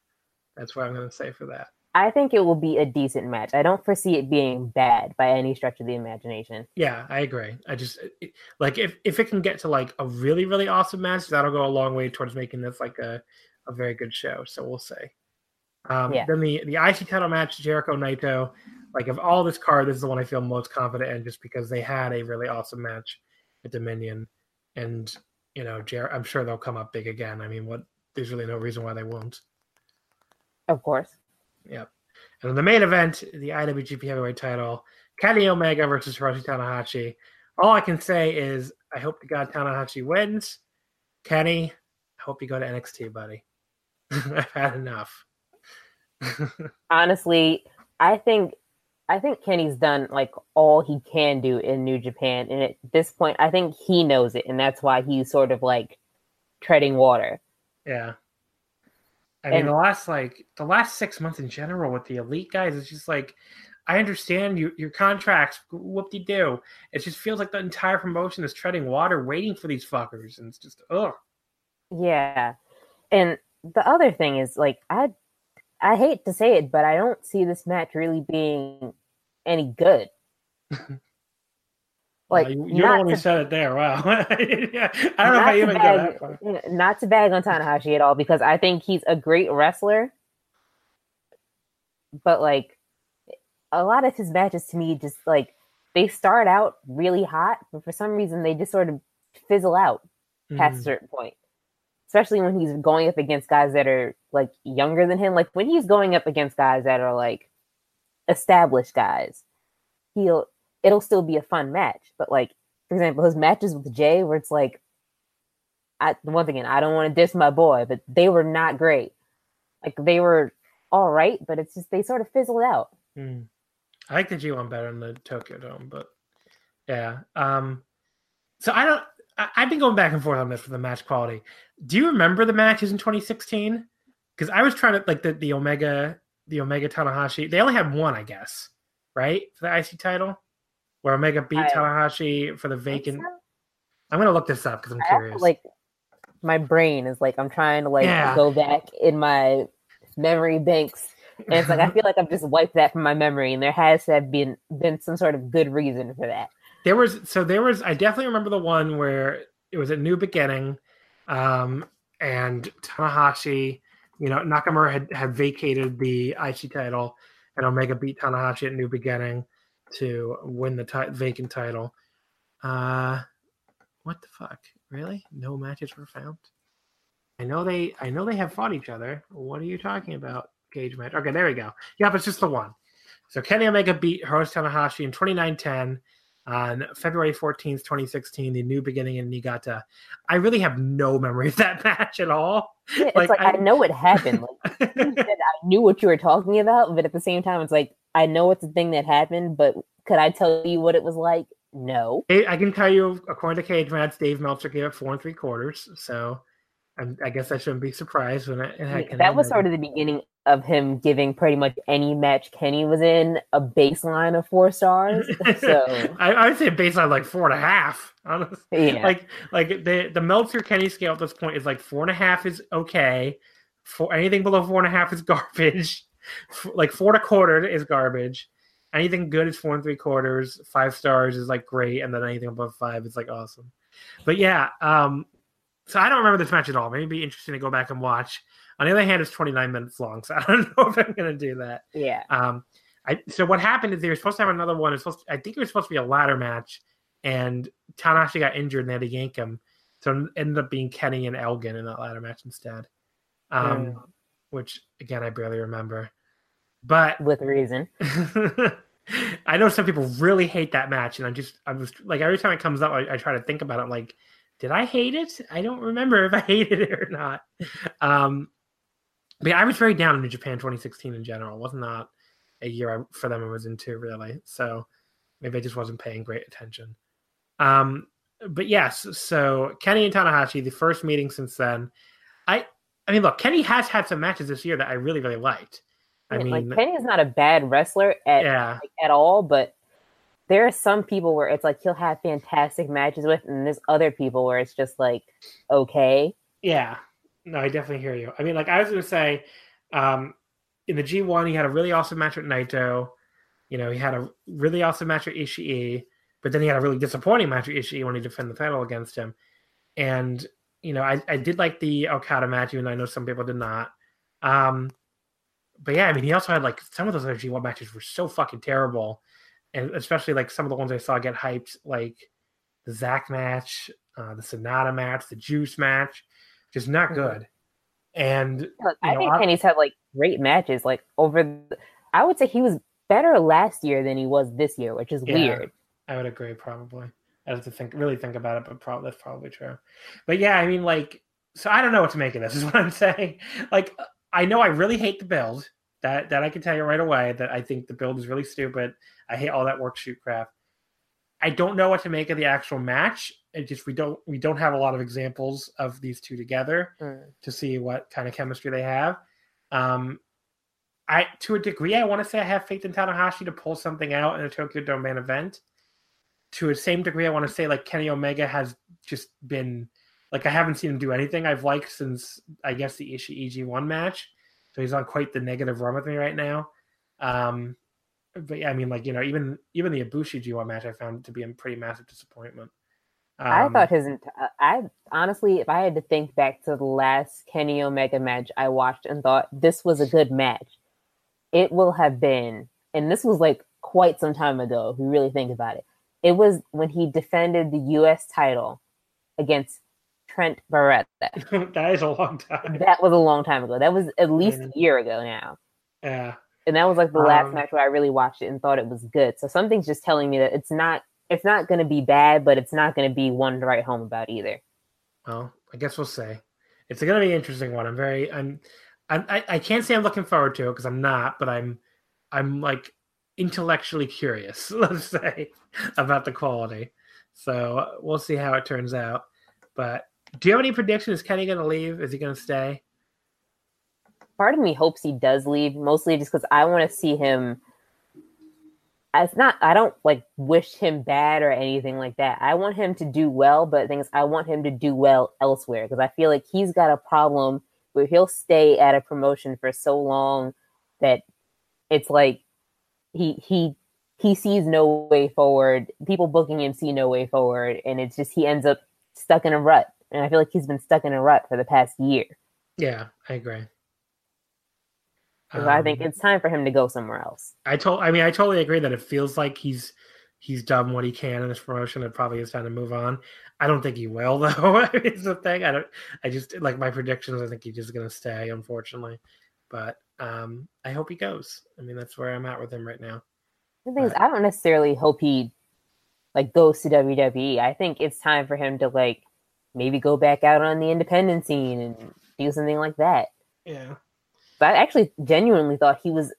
that's what I'm going to say for that. I think it will be a decent match. I don't foresee it being bad by any stretch of the imagination. Yeah, I agree. I just like if if it can get to like a really really awesome match, that'll go a long way towards making this like a a very good show. So we'll see. Um, yeah. Then the the IC title match, Jericho Naito. Like of all this card, this is the one I feel most confident in, just because they had a really awesome match at Dominion, and you know, Jer- I'm sure they'll come up big again. I mean, what? There's really no reason why they won't. Of course. Yep. And in the main event, the IWGP Heavyweight Title, Kenny Omega versus Hiroshi Tanahashi. All I can say is, I hope to God Tanahashi wins. Kenny, I hope you go to NXT, buddy. I've had enough. Honestly, I think I think Kenny's done like all he can do in New Japan, and at this point, I think he knows it, and that's why he's sort of like treading water. Yeah. I mean, and, the last like the last six months in general with the elite guys, it's just like I understand you, your contracts, whoop de do. It just feels like the entire promotion is treading water, waiting for these fuckers, and it's just ugh. Yeah, and the other thing is like I, I hate to say it, but I don't see this match really being any good. Like you're the one who said it there. Wow. yeah. I don't know if I even bag, that far. Not to bag on Tanahashi at all because I think he's a great wrestler. But like a lot of his matches to me just like they start out really hot, but for some reason they just sort of fizzle out past mm. a mm-hmm. certain point. Especially when he's going up against guys that are like younger than him. Like when he's going up against guys that are like established guys, he'll it'll still be a fun match. But like, for example, his matches with Jay, where it's like, I once again, I don't want to diss my boy, but they were not great. Like they were all right, but it's just they sort of fizzled out. Mm. I like the G one better than the Tokyo Dome, but yeah. Um, so I don't. I, I've been going back and forth on this for the match quality. Do you remember the matches in 2016? Because I was trying to like the the Omega the Omega Tanahashi. They only had one, I guess, right, for the IC title where Omega beat I, Tanahashi for the vacant. So. I'm gonna look this up because I'm I curious. like my brain is like I'm trying to like yeah. go back in my memory banks, and it's like I feel like I've just wiped that from my memory, and there has to have been been some sort of good reason for that. There was so there was I definitely remember the one where it was a new beginning, um, and Tanahashi, you know, Nakamura had had vacated the IC title, and Omega beat Tanahashi at New Beginning to win the t- vacant title. Uh, what the fuck? Really? No matches were found. I know they. I know they have fought each other. What are you talking about? Cage match. Okay, there we go. Yeah, but it's just the one. So Kenny Omega beat Hiroshi Tanahashi in 2910 on February 14th, 2016, the new beginning in Niigata. I really have no memory of that match at all. Yeah, it's like, like I, I, know it happened. Like, I knew what you were talking about, but at the same time, it's like I know it's a thing that happened, but could I tell you what it was like? No. I can tell you, according to Cage Match, Dave Meltzer gave it four and three quarters. So I'm, i guess I shouldn't be surprised when yeah, that was sort of the beginning of him giving pretty much any match Kenny was in a baseline of four stars. So I, I, would say a baseline like four and a half. Honestly, yeah. Like like the the Meltzer Kenny scale at this point is like four and a half is okay. For anything below four and a half is garbage like four and a quarter is garbage. Anything good is four and three quarters. Five stars is like great, and then anything above five is like awesome. But yeah, um, so I don't remember this match at all. Maybe it'd be interesting to go back and watch. On the other hand, it's 29 minutes long, so I don't know if I'm going to do that. Yeah. Um, I, so what happened is they were supposed to have another one. It's supposed to, I think it was supposed to be a ladder match, and Tanahashi got injured and they had to yank him. So it ended up being Kenny and Elgin in that ladder match instead. Um, mm. Which again I barely remember. But with reason. I know some people really hate that match, and I'm just I'm just like every time it comes up, I, I try to think about it. Like, did I hate it? I don't remember if I hated it or not. Um, but yeah, I was very down in Japan 2016 in general. It was not that a year I, for them I was into really. So maybe I just wasn't paying great attention. Um, but yes, so Kenny and Tanahashi, the first meeting since then. I I mean, look, Kenny has had some matches this year that I really really liked. I mean, like Kenny is not a bad wrestler at yeah, like, at all, but there are some people where it's like he'll have fantastic matches with, and there's other people where it's just like okay. yeah. No, I definitely hear you. I mean, like I was gonna say, um, in the G one, he had a really awesome match with Naito. You know, he had a really awesome match with Ishii, but then he had a really disappointing match with Ishii when he defended the title against him. And you know, I, I did like the Okada match, even though I know some people did not. Um, but yeah, I mean, he also had like some of those other G1 matches were so fucking terrible, and especially like some of the ones I saw get hyped, like the Zack match, uh, the Sanada match, the Juice match, just not good. And Look, you I know, think Kenny's had like great matches. Like over, the, I would say he was better last year than he was this year, which is Yeah. weird. I would agree, probably. I have to think, really think about it, but probably that's probably true. But yeah, I mean, like, so I don't know what to make of this. Is what I'm saying. Like, I know I really hate the build. That that I can tell you right away. That I think the build is really stupid. I hate all that work shoot crap. I don't know what to make of the actual match. It just we don't we don't have a lot of examples of these two together Mm. to see what kind of chemistry they have. Um, I to a degree, I want to say I have faith in Tanahashi to pull something out in a Tokyo Dome main event. To the same degree, I want to say like Kenny Omega has just been like I haven't seen him do anything I've liked since I guess the Ishii one match. So he's on quite the negative run with me right now. Um, but yeah, I mean, like you know, even even the Ibushi G1 match I found to be a pretty massive disappointment. I Um, thought his. I honestly, if I had to think back to the last Kenny Omega match I watched and thought this was a good match, it will have been, and this was like quite some time ago. If you really think about it, it was when he defended the U.S. title against Trent Barretta. that is a long time. That was a long time ago. That was at least a year ago now. Yeah. and that was like the last Um, match where I really watched it and thought it was good. So something's just telling me that it's not it's not going to be bad, but it's not going to be one to write home about either. Well, I guess we'll see. It's going to be an interesting one. I'm very, I'm, I'm I, I can't say I'm looking forward to it because I'm not, but I'm, I'm like intellectually curious, let's say, about the quality. So we'll see how it turns out. But do you have any predictions? Is Kenny going to leave? Is he going to stay? Part of me hopes he does leave, mostly just because I want to see him. It's not. I don't like wish him bad or anything like that. I want him to do well, but things I want him to do well elsewhere because I feel like he's got a problem where he'll stay at a promotion for so long that it's like he he he sees no way forward. People booking him see no way forward, and it's just he ends up stuck in a rut. And I feel like he's been stuck in a rut for the past year. Yeah, I agree. 'Cause I think Um, it's time for him to go somewhere else. I told. I mean, I totally agree that it feels like he's he's done what he can in this promotion. It probably is time to move on. I don't think he will, though. it's the thing. I don't. I just like my predictions. I think he's just going to stay, unfortunately. But um, I hope he goes. I mean, that's where I'm at with him right now. The thing is, I don't necessarily hope he like goes to WWE. I think it's time for him to like maybe go back out on the independent scene and do something like that. Yeah. But I actually genuinely thought he was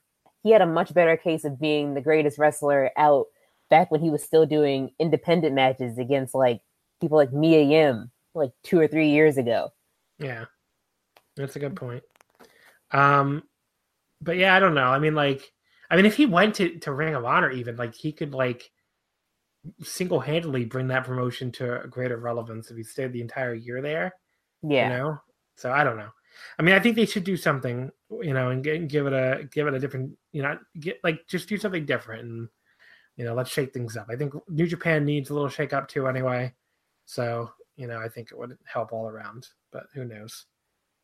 he had a much better case of being the greatest wrestler out back when he was still doing independent matches against like people like Mia Yim like two or three years ago. Yeah. That's a good point. Um, but yeah, I don't know. I mean, like, I mean, if he went to to Ring of Honor, even like he could like single handedly bring that promotion to a greater relevance if he stayed the entire year there. Yeah. you know so i don't know i mean i think they should do something you know and, get, give it a give it a different you know get like just do something different and you know let's shake things up i think new japan needs a little shake up too anyway so you know i think it would help all around but who knows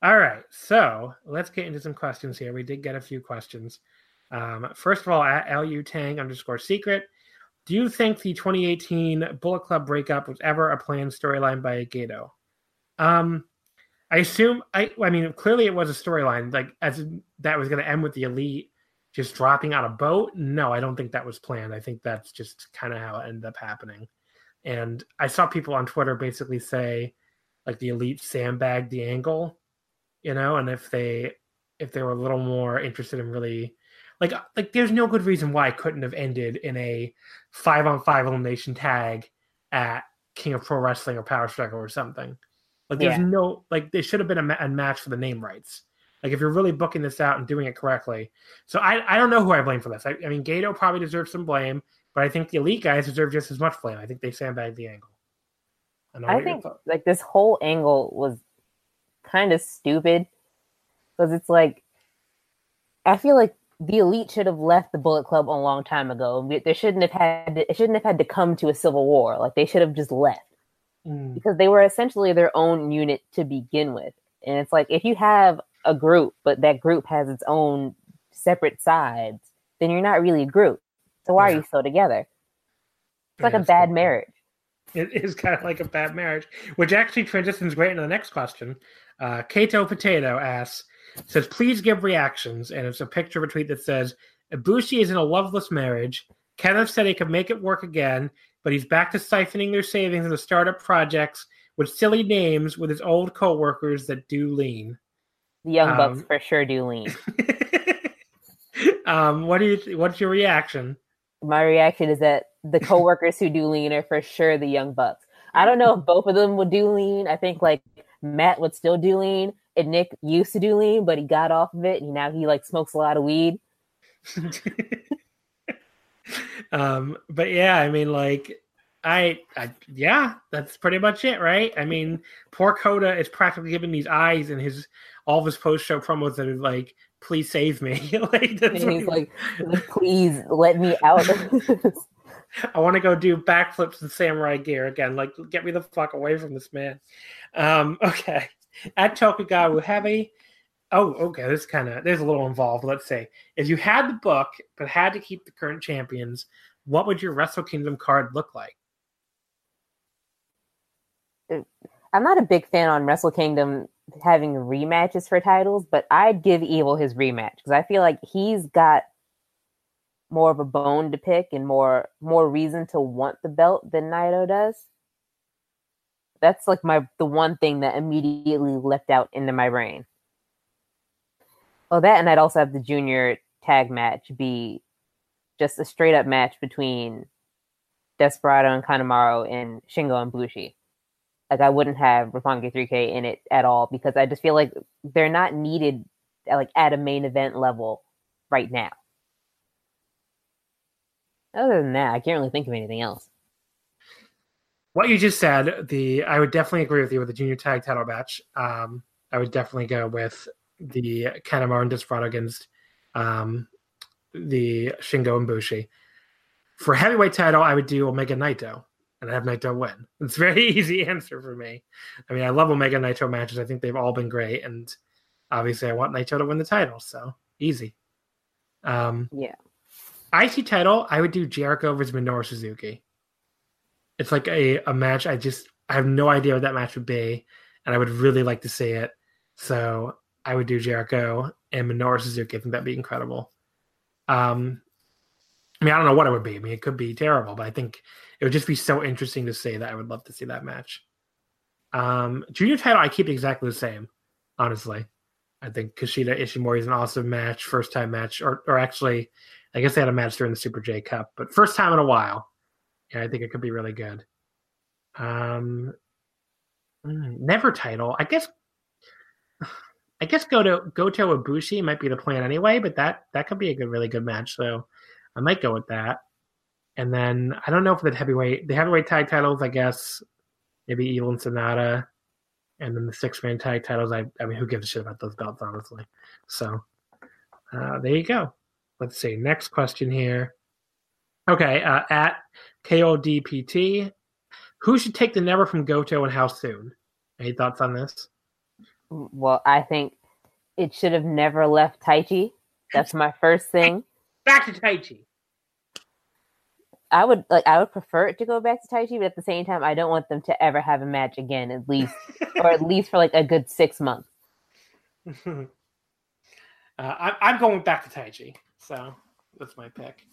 all right so let's get into some questions here we did get a few questions um, first of all at lu tang underscore secret do you think the 2018 bullet club breakup was ever a planned storyline by Gedo um, I assume I. I mean, clearly it was a storyline, like as that was going to end with the elite just dropping on a boat. No, I don't think that was planned. I think that's just kind of how it ended up happening. And I saw people on Twitter basically say, like the elite sandbagged the angle, you know, and if they if they were a little more interested in really like uh, like there's no good reason why it couldn't have ended in a five on five elimination tag at King of Pro Wrestling or Power Struggle or something. Like there's Yeah. no like there should have been a, ma- a match for the name rights. Like if you're really booking this out and doing it correctly. So I I don't know who I blame for this. I, I mean Gedo probably deserves some blame, but I think the elite guys deserve just as much blame. I think they sandbagged the angle. don't I think like this whole angle was kind of stupid because it's like I feel like the elite should have left the Bullet Club a long time ago. They shouldn't have had to, it shouldn't have had to come to a civil war. Like they should have just left Mm. because they were essentially their own unit to begin with. And it's like if you have a group, but that group has its own separate sides, then you're not really a group. So why Yeah. are you still together? It's like Yeah, a it's bad marriage. It is kind of like a bad marriage, which actually transitions great into the next question. Uh, Kato Potato asks, says, please give reactions. And it's a picture of a tweet that says, Ibushi is in a loveless marriage. Kenneth said he could make it work again, but he's back to siphoning their savings into startup projects with silly names with his old coworkers that do lean. The Young Bucks Um, for sure do lean. um, what do you? th- What's your reaction? My reaction is that the coworkers who do lean are for sure the young bucks. I don't know if both of them would do lean. I think like Matt would still do lean, and Nick used to do lean, but he got off of it, and now he like smokes a lot of weed. um, but yeah, I mean, like, I, I, yeah, that's pretty much it, right? I mean, poor Kota is practically giving these eyes in his all of his post show promos that are like, "Please save me!" like, And he's he- like, "Please let me out." I want to go do backflips in samurai gear again. Like, get me the fuck away from this man. Um, okay, at Tokugawa Heavy. Oh, okay. This kind of there's a little involved. Let's say if you had the book but had to keep the current champions, what would your Wrestle Kingdom card look like? I'm not a big fan on Wrestle Kingdom having rematches for titles, but I'd give Evil his rematch because I feel like he's got more of a bone to pick and more more reason to want the belt than Naito does. That's like my the one thing that immediately leapt out into my brain. Oh, that and I'd also have the junior tag match be just a straight up match between Desperado and Kanemaru and Shingo and Bushi like I wouldn't have Roppongi 3K in it at all because I just feel like they're not needed like at a main event level right now. Other than that, I can't really think of anything else. What you just said, the I would definitely agree with you with the junior tag title match. Um, I would definitely go with the Kanemaru and Desperado against um, the Shingo and Bushi. For heavyweight title, I would do Omega Naito and have Naito win. It's a very easy answer for me. I mean, I love Omega Naito matches. I think they've all been great, and obviously, I want Naito to win the title. So easy. Um, Yeah. IC title, I would do Jericho versus Minoru Suzuki. It's like a, a match. I just I have no idea what that match would be, and I would really like to see it. So I would do Jericho and Minoru Suzuki. I think that'd be incredible. Um, I mean, I don't know what it would be. I mean, it could be terrible, but I think it would just be so interesting to see that I would love to see that match. Um, junior title, I keep exactly the same, honestly. I think Kushida Ishimori is an awesome match, first time match, or or actually, I guess they had a match during the Super J Cup, but first time in a while. Yeah, I think it could be really good. Um, mm, never title. I guess. I guess go to Goto Ibushi might be the plan anyway, but that that could be a good, really good match. So I might go with that. And then I don't know for the heavyweight, the heavyweight tag titles. I guess maybe Evil and Sanada, and then the six man tag titles. I I mean, who gives a shit about those belts, honestly? So uh, there you go. Let's see. Next question here. Okay, uh, at KODPT, who should take the never from Goto and how soon? Any thoughts on this? Well, I think it should have never left Taichi. That's my first thing. Back to Taichi. I would like I would prefer it to go back to Taichi, but at the same time, I don't want them to ever have a match again, at least or at least for like a good six months. uh, I, I'm going back to Taichi, so that's my pick.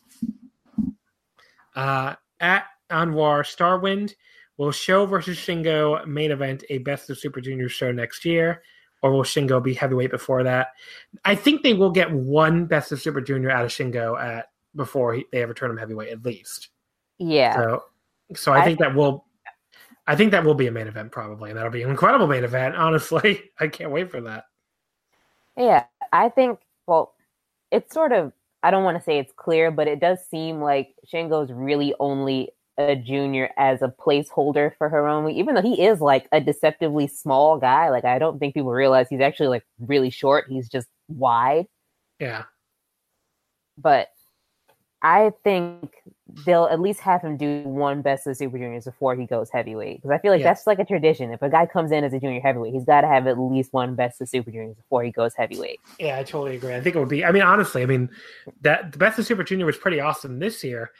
Uh, at Anwar Starwind, will Sho versus Shingo main event a Best of Super Junior show next year? or will Shingo be heavyweight before that? I think they will get one Best of Super Junior out of Shingo at before he, they ever turn him heavyweight, at least. Yeah. So, so I, I think that will, I think that will be a main event probably, and that'll be an incredible main event. Honestly, I can't wait for that. Yeah, I think. Well, it's sort of. I don't want to say it's clear, but it does seem like Shingo's really only a junior as a placeholder for Hiromu, even though he is like a deceptively small guy. Like I don't think people realize he's actually like really short. He's just wide. Yeah. But I think they'll at least have him do one best of the super juniors before he goes heavyweight. Because I feel like that's like a tradition. If a guy comes in as a junior heavyweight, he's got to have at least one best of super juniors before he goes heavyweight. Yeah, I totally agree. I think it would be. I mean, honestly, I mean that the best of super junior was pretty awesome this year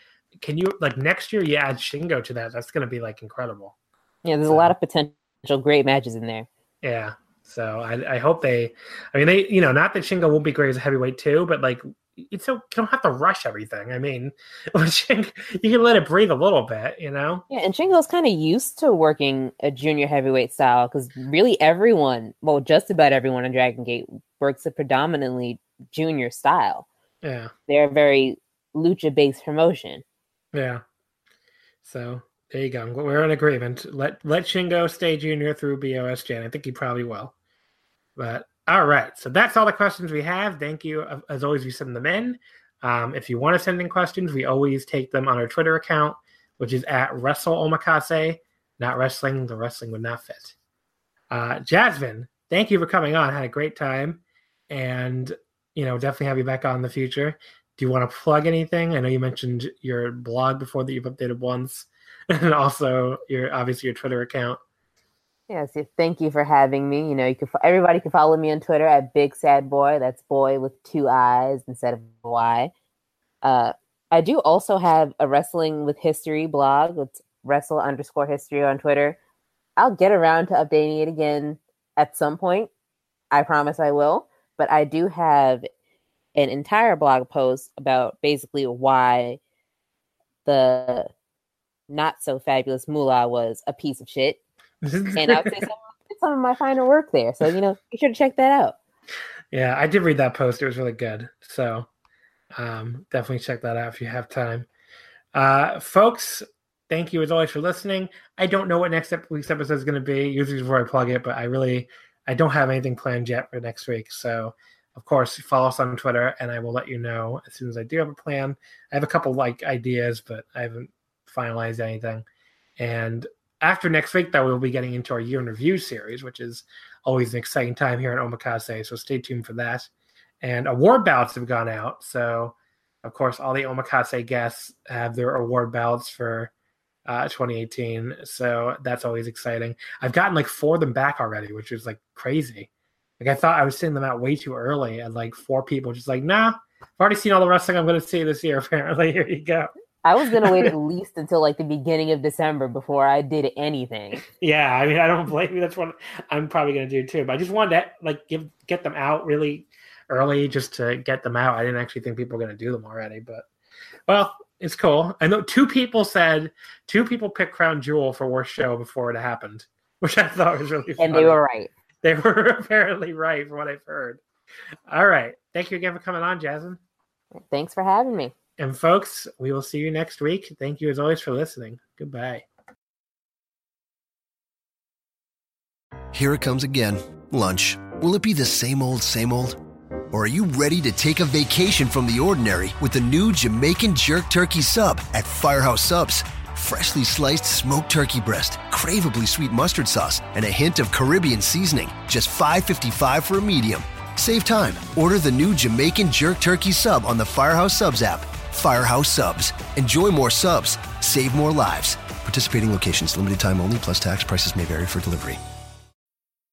can you like next year you add Shingo to that? That's going to be like incredible. Yeah, there's so, a lot of potential great matches in there. Yeah. So I, I hope they, I mean, they, you know, not that Shingo won't be great as a heavyweight too, but like, it's so you don't have to rush everything. I mean, you can let it breathe a little bit, you know. Yeah, and Shingo's kind of used to working a junior heavyweight style because really everyone, well, just about everyone in Dragon Gate works a predominantly junior style. Yeah, they're a very lucha based promotion. Yeah. So there you go. We're in agreement. Let let Shingo stay junior through BOSJ, and I think he probably will. But all right, so that's all the questions we have. Thank you. As always, we send them in. Um, if you want to send in questions, we always take them on our Twitter account, which is at Wrestle Omakase. Not wrestling, the wrestling would not fit. Uh, Jasmine, thank you for coming on. Had a great time, and you know definitely have you back on in the future do you want to plug anything? I know you mentioned your blog before that you've updated once, and also your obviously your Twitter account. Yes, thank you for having me. You know, you can everybody can follow me on Twitter at Big Sad Boy. That's boy with two eyes instead of Y. Uh, I do also have a wrestling with history blog. It's wrestle underscore history on Twitter. I'll get around to updating it again at some point. I promise I will. But I do have an entire blog post about basically why the not so fabulous Moolah was a piece of shit. and I'll say some, some of my final work there. So, you know, be sure to check that out. Yeah, I did read that post. It was really good. So um, definitely check that out if you have time. Uh, folks, thank you as always for listening. I don't know what next week's episode is going to be, usually before I plug it, but I really I don't have anything planned yet for next week. So of course, follow us on Twitter, and I will let you know as soon as I do have a plan. I have a couple like ideas, but I haven't finalized anything. And after next week, though, we'll be getting into our year in review series, which is always an exciting time here at Omakase. So stay tuned for that. And award ballots have gone out. So, of course, all the Omakase guests have their award ballots for uh, 2018. So that's always exciting. I've gotten like four of them back already, which is like crazy. Like I thought I was sending them out way too early, and like four people just like, nah, I've already seen all the wrestling I'm going to see this year. Apparently, here you go. I was gonna wait at least until like the beginning of December before I did anything. Yeah, I mean, I don't blame you. That's what I'm probably gonna do too. But I just wanted to like give get them out really early, just to get them out. I didn't actually think people were gonna do them already, but well, it's cool. I know two people said two people picked Crown Jewel for worst show before it happened, which I thought was really. Funny. And they were right. They were apparently right from what I've heard. All right. Thank you again for coming on, Jasmine. Thanks for having me. And folks, we will see you next week. Thank you as always for listening. Goodbye. Here it comes again. Lunch. Will it be the same old, same old? Or are you ready to take a vacation from the ordinary with the new Jamaican Jerk Turkey Sub at Firehouse Subs? freshly sliced smoked turkey breast, craveably sweet mustard sauce, and a hint of Caribbean seasoning. Just $5.55 for a medium. Save time. Order the new Jamaican Jerk Turkey Sub on the Firehouse Subs app. Firehouse Subs. Enjoy more subs. Save more lives. Participating locations, limited time only, plus tax prices may vary for delivery.